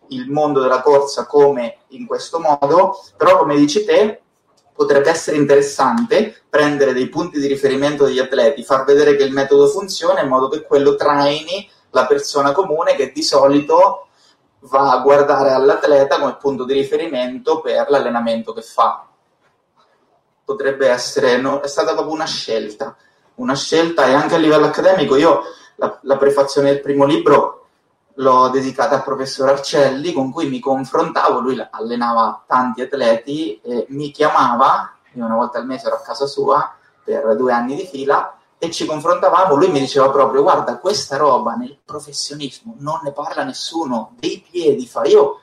il mondo della corsa come in questo modo, però come dici te, potrebbe essere interessante prendere dei punti di riferimento degli atleti, far vedere che il metodo funziona in modo che quello traini la persona comune che di solito va a guardare all'atleta come punto di riferimento per l'allenamento che fa. Potrebbe essere, no, è stata proprio una scelta, una scelta e anche a livello accademico. Io la, la prefazione del primo libro l'ho dedicata al professor Arcelli con cui mi confrontavo, lui allenava tanti atleti e mi chiamava, io una volta al mese ero a casa sua per due anni di fila e ci confrontavamo, lui mi diceva proprio guarda questa roba nel professionismo non ne parla nessuno, dei piedi fa io,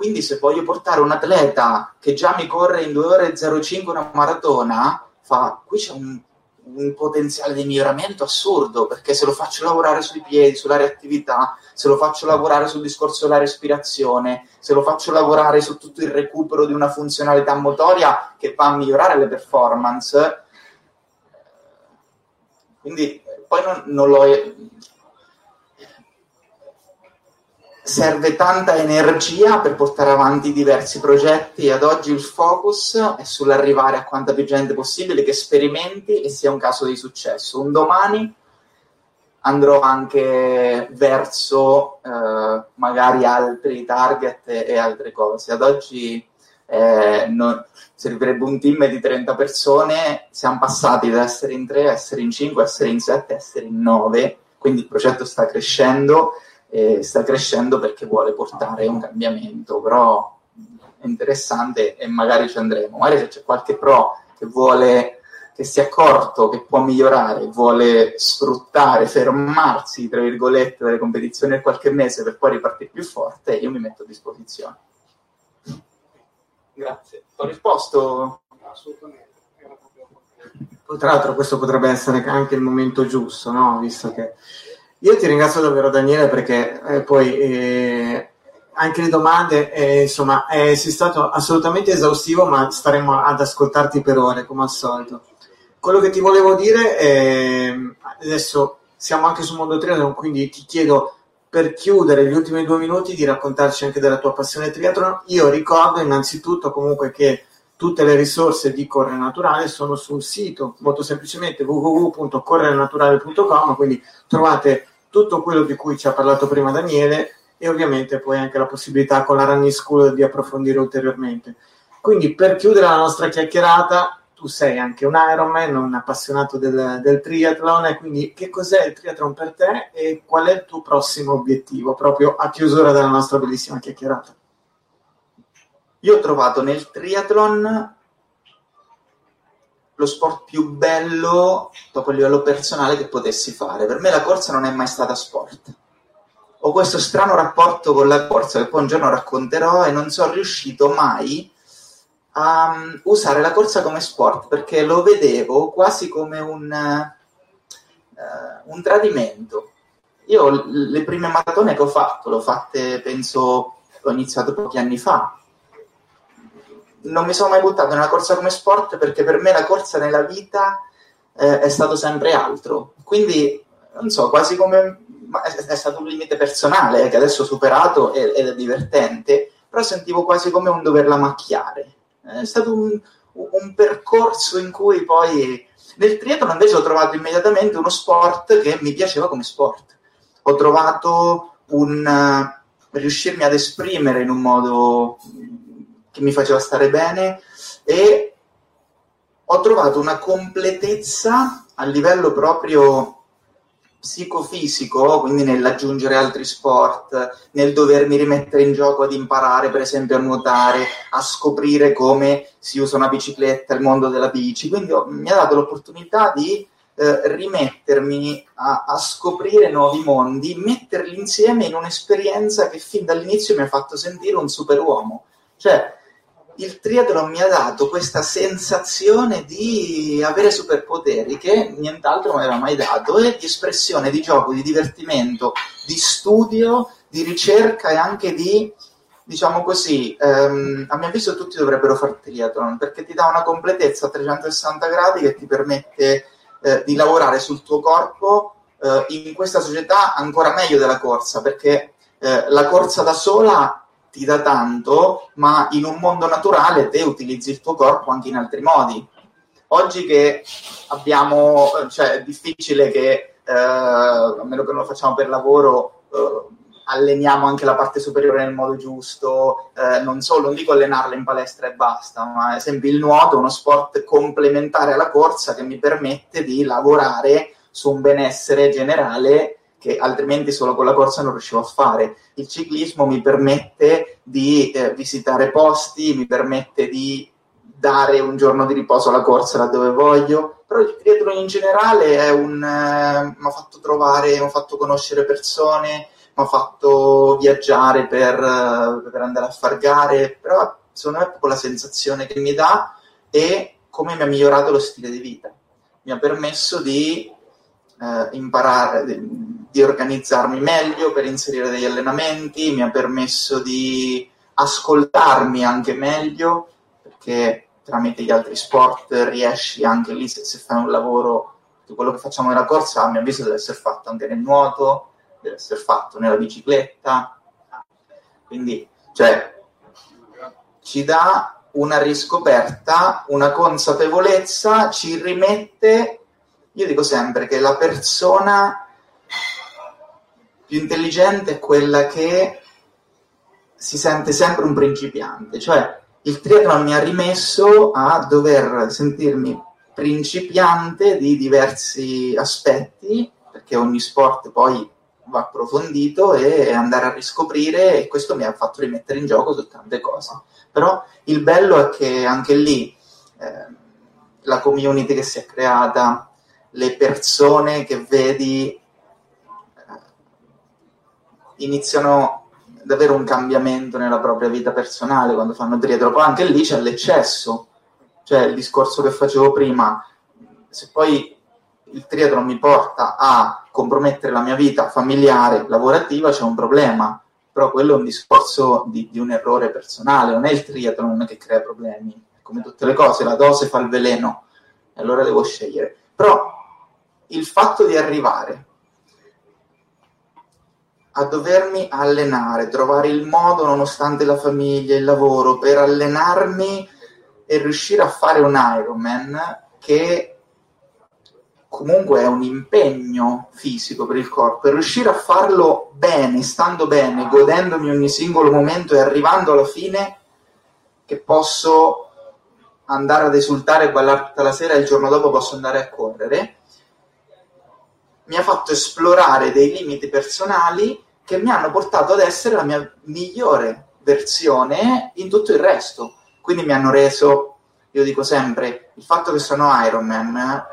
quindi se voglio portare un atleta che già mi corre in 2 ore 05 una maratona, fa qui c'è un un potenziale di miglioramento assurdo, perché se lo faccio lavorare sui piedi, sulla reattività, se lo faccio lavorare sul discorso della respirazione, se lo faccio lavorare su tutto il recupero di una funzionalità motoria che va a migliorare le performance, quindi poi non, non l'ho serve tanta energia per portare avanti diversi progetti e ad oggi il focus è sull'arrivare a quanta più gente possibile che sperimenti e sia un caso di successo. Un domani andrò anche verso eh, magari altri target e, e, altre cose. Ad oggi eh, non, servirebbe un team di 30 persone, siamo passati da essere in 3 a essere in 5, a essere in 7, a essere in 9, quindi il progetto sta crescendo e sta crescendo perché vuole portare un cambiamento, però è interessante e magari ci andremo. Magari se c'è qualche pro che vuole che si è accorto che può migliorare, vuole sfruttare, fermarsi, tra virgolette, dalle competizioni per qualche mese per poi ripartire più forte, io mi metto a disposizione. Grazie. Ho risposto? Assolutamente. Tra l'altro questo potrebbe essere anche il momento giusto, no? visto che io ti ringrazio davvero Daniele perché eh, poi eh, anche le domande, eh, insomma, sei stato assolutamente esaustivo, ma staremo ad ascoltarti per ore come al solito. Quello che ti volevo dire, è, adesso siamo anche su Mondo Triathlon, quindi ti chiedo per chiudere gli ultimi due minuti di raccontarci anche della tua passione triathlon. Io ricordo innanzitutto comunque che tutte le risorse di Corre Naturale sono sul sito, molto semplicemente www.correnaturale.com, quindi trovate tutto quello di cui ci ha parlato prima Daniele e ovviamente poi anche la possibilità con la Running School di approfondire ulteriormente. Quindi per chiudere la nostra chiacchierata, tu sei anche un Ironman, un appassionato del, del triathlon, quindi che cos'è il triathlon per te e qual è il tuo prossimo obiettivo, proprio a chiusura della nostra bellissima chiacchierata? Io ho trovato nel triathlon lo sport più bello proprio a livello personale che potessi fare. Per me la corsa non è mai stata sport. Ho questo strano rapporto con la corsa che poi un giorno racconterò e non sono riuscito mai a um, usare la corsa come sport perché lo vedevo quasi come un, uh, un tradimento. Io le prime maratone che ho fatto, l'ho fatte penso, ho iniziato pochi anni fa, non mi sono mai buttato nella corsa come sport perché per me la corsa nella vita eh, è stato sempre altro. Quindi, non so, quasi come è, è stato un limite personale che adesso ho superato ed è divertente, però sentivo quasi come un doverla macchiare. È stato un, un percorso in cui poi nel triathlon invece ho trovato immediatamente uno sport che mi piaceva come sport. Ho trovato un riuscirmi ad esprimere in un modo che mi faceva stare bene e ho trovato una completezza a livello proprio psicofisico, quindi nell'aggiungere altri sport, nel dovermi rimettere in gioco ad imparare, per esempio, a nuotare, a scoprire come si usa una bicicletta, il mondo della bici. Quindi ho, mi ha dato l'opportunità di eh, rimettermi a, a, scoprire nuovi mondi, metterli insieme in un'esperienza che fin dall'inizio mi ha fatto sentire un superuomo. Cioè, il triathlon mi ha dato questa sensazione di avere superpoteri che nient'altro mi aveva mai dato e di espressione, di gioco, di divertimento, di studio, di ricerca e anche di, diciamo così, ehm, a mio avviso tutti dovrebbero fare triathlon perché ti dà una completezza a 360 gradi che ti permette eh, di lavorare sul tuo corpo eh, in questa società ancora meglio della corsa perché eh, la corsa da sola ti dà tanto, ma in un mondo naturale te utilizzi il tuo corpo anche in altri modi. Oggi che abbiamo, cioè è difficile che, eh, a meno che non lo facciamo per lavoro, eh, alleniamo anche la parte superiore nel modo giusto, eh, non solo, non dico allenarla in palestra e basta, ma ad esempio il nuoto è uno sport complementare alla corsa che mi permette di lavorare su un benessere generale che altrimenti solo con la corsa non riuscivo a fare. Il ciclismo mi permette di eh, visitare posti, mi permette di dare un giorno di riposo alla corsa laddove voglio, però il triathlon in generale è un, eh, mi ha fatto trovare, mi ha fatto conoscere persone, mi ha fatto viaggiare per, eh, per andare a far gare, però secondo me è proprio la sensazione che mi dà e come mi ha migliorato lo stile di vita. Mi ha permesso di eh, imparare, di, di organizzarmi meglio per inserire degli allenamenti, mi ha permesso di ascoltarmi anche meglio, perché tramite gli altri sport riesci anche lì, se, se fai un lavoro, quello che facciamo nella corsa, a mio avviso deve essere fatto anche nel nuoto, deve essere fatto nella bicicletta, quindi cioè, ci dà una riscoperta, una consapevolezza, ci rimette, io dico sempre che la persona più intelligente è quella che si sente sempre un principiante, cioè il triathlon mi ha rimesso a dover sentirmi principiante di diversi aspetti, perché ogni sport poi va approfondito e andare a riscoprire e questo mi ha fatto rimettere in gioco su tante cose. Però il bello è che anche lì eh, la community che si è creata, le persone che vedi iniziano ad avere un cambiamento nella propria vita personale quando fanno triathlon. Poi anche lì c'è l'eccesso, cioè il discorso che facevo prima, se poi il triathlon mi porta a compromettere la mia vita familiare, lavorativa, c'è un problema. Però quello è un discorso di, di un errore personale, non è il triathlon che crea problemi. Come tutte le cose, la dose fa il veleno, e allora devo scegliere. Però il fatto di arrivare a dovermi allenare, trovare il modo, nonostante la famiglia, il lavoro, per allenarmi e riuscire a fare un Ironman che comunque è un impegno fisico per il corpo. E riuscire a farlo bene, stando bene, godendomi ogni singolo momento e arrivando alla fine che posso andare ad esultare e ballare tutta la sera e il giorno dopo posso andare a correre mi ha fatto esplorare dei limiti personali che mi hanno portato ad essere la mia migliore versione in tutto il resto. Quindi mi hanno reso, io dico sempre, il fatto che sono Ironman,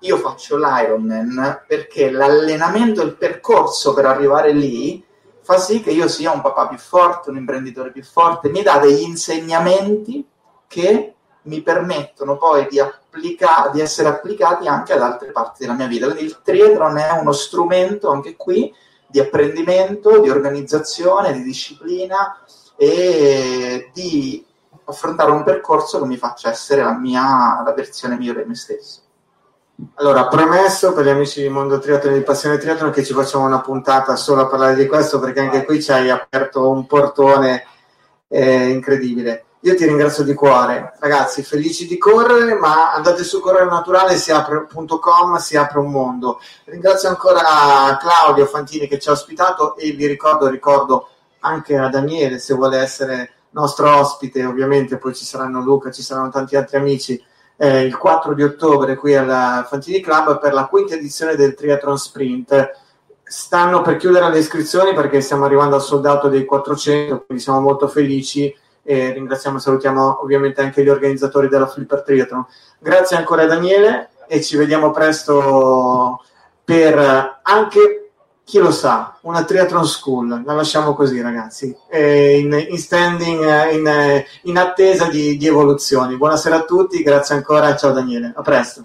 io faccio l'Ironman perché l'allenamento, il percorso per arrivare lì fa sì che io sia un papà più forte, un imprenditore più forte, mi dà degli insegnamenti che mi permettono poi di, applica- di essere applicati anche ad altre parti della mia vita. Quindi il triathlon è uno strumento anche qui di apprendimento, di organizzazione, di disciplina e di affrontare un percorso che mi faccia essere la mia la versione migliore di me stesso. Allora, premesso per gli amici di Mondo Triathlon e di Passione Triathlon che ci facciamo una puntata solo a parlare di questo perché anche qui ci hai aperto un portone eh, incredibile. Io ti ringrazio di cuore, ragazzi, felici di correre, ma andate su correrenaturale.com, si apre un mondo. Ringrazio ancora Claudio Fantini che ci ha ospitato e vi ricordo, ricordo anche a Daniele se vuole essere nostro ospite, ovviamente poi ci saranno Luca, ci saranno tanti altri amici, eh, il 4 di ottobre qui al Fantini Club per la quinta edizione del Triathlon Sprint. Stanno per chiudere le iscrizioni perché stiamo arrivando al soldato dei 400, quindi siamo molto felici e ringraziamo e salutiamo ovviamente anche gli organizzatori della Flipper Triathlon. Grazie ancora Daniele e ci vediamo presto per anche, chi lo sa, una triathlon school, la lasciamo così ragazzi, in, in, standing, in, in attesa di, di evoluzioni. Buonasera a tutti, grazie ancora, ciao Daniele, a presto.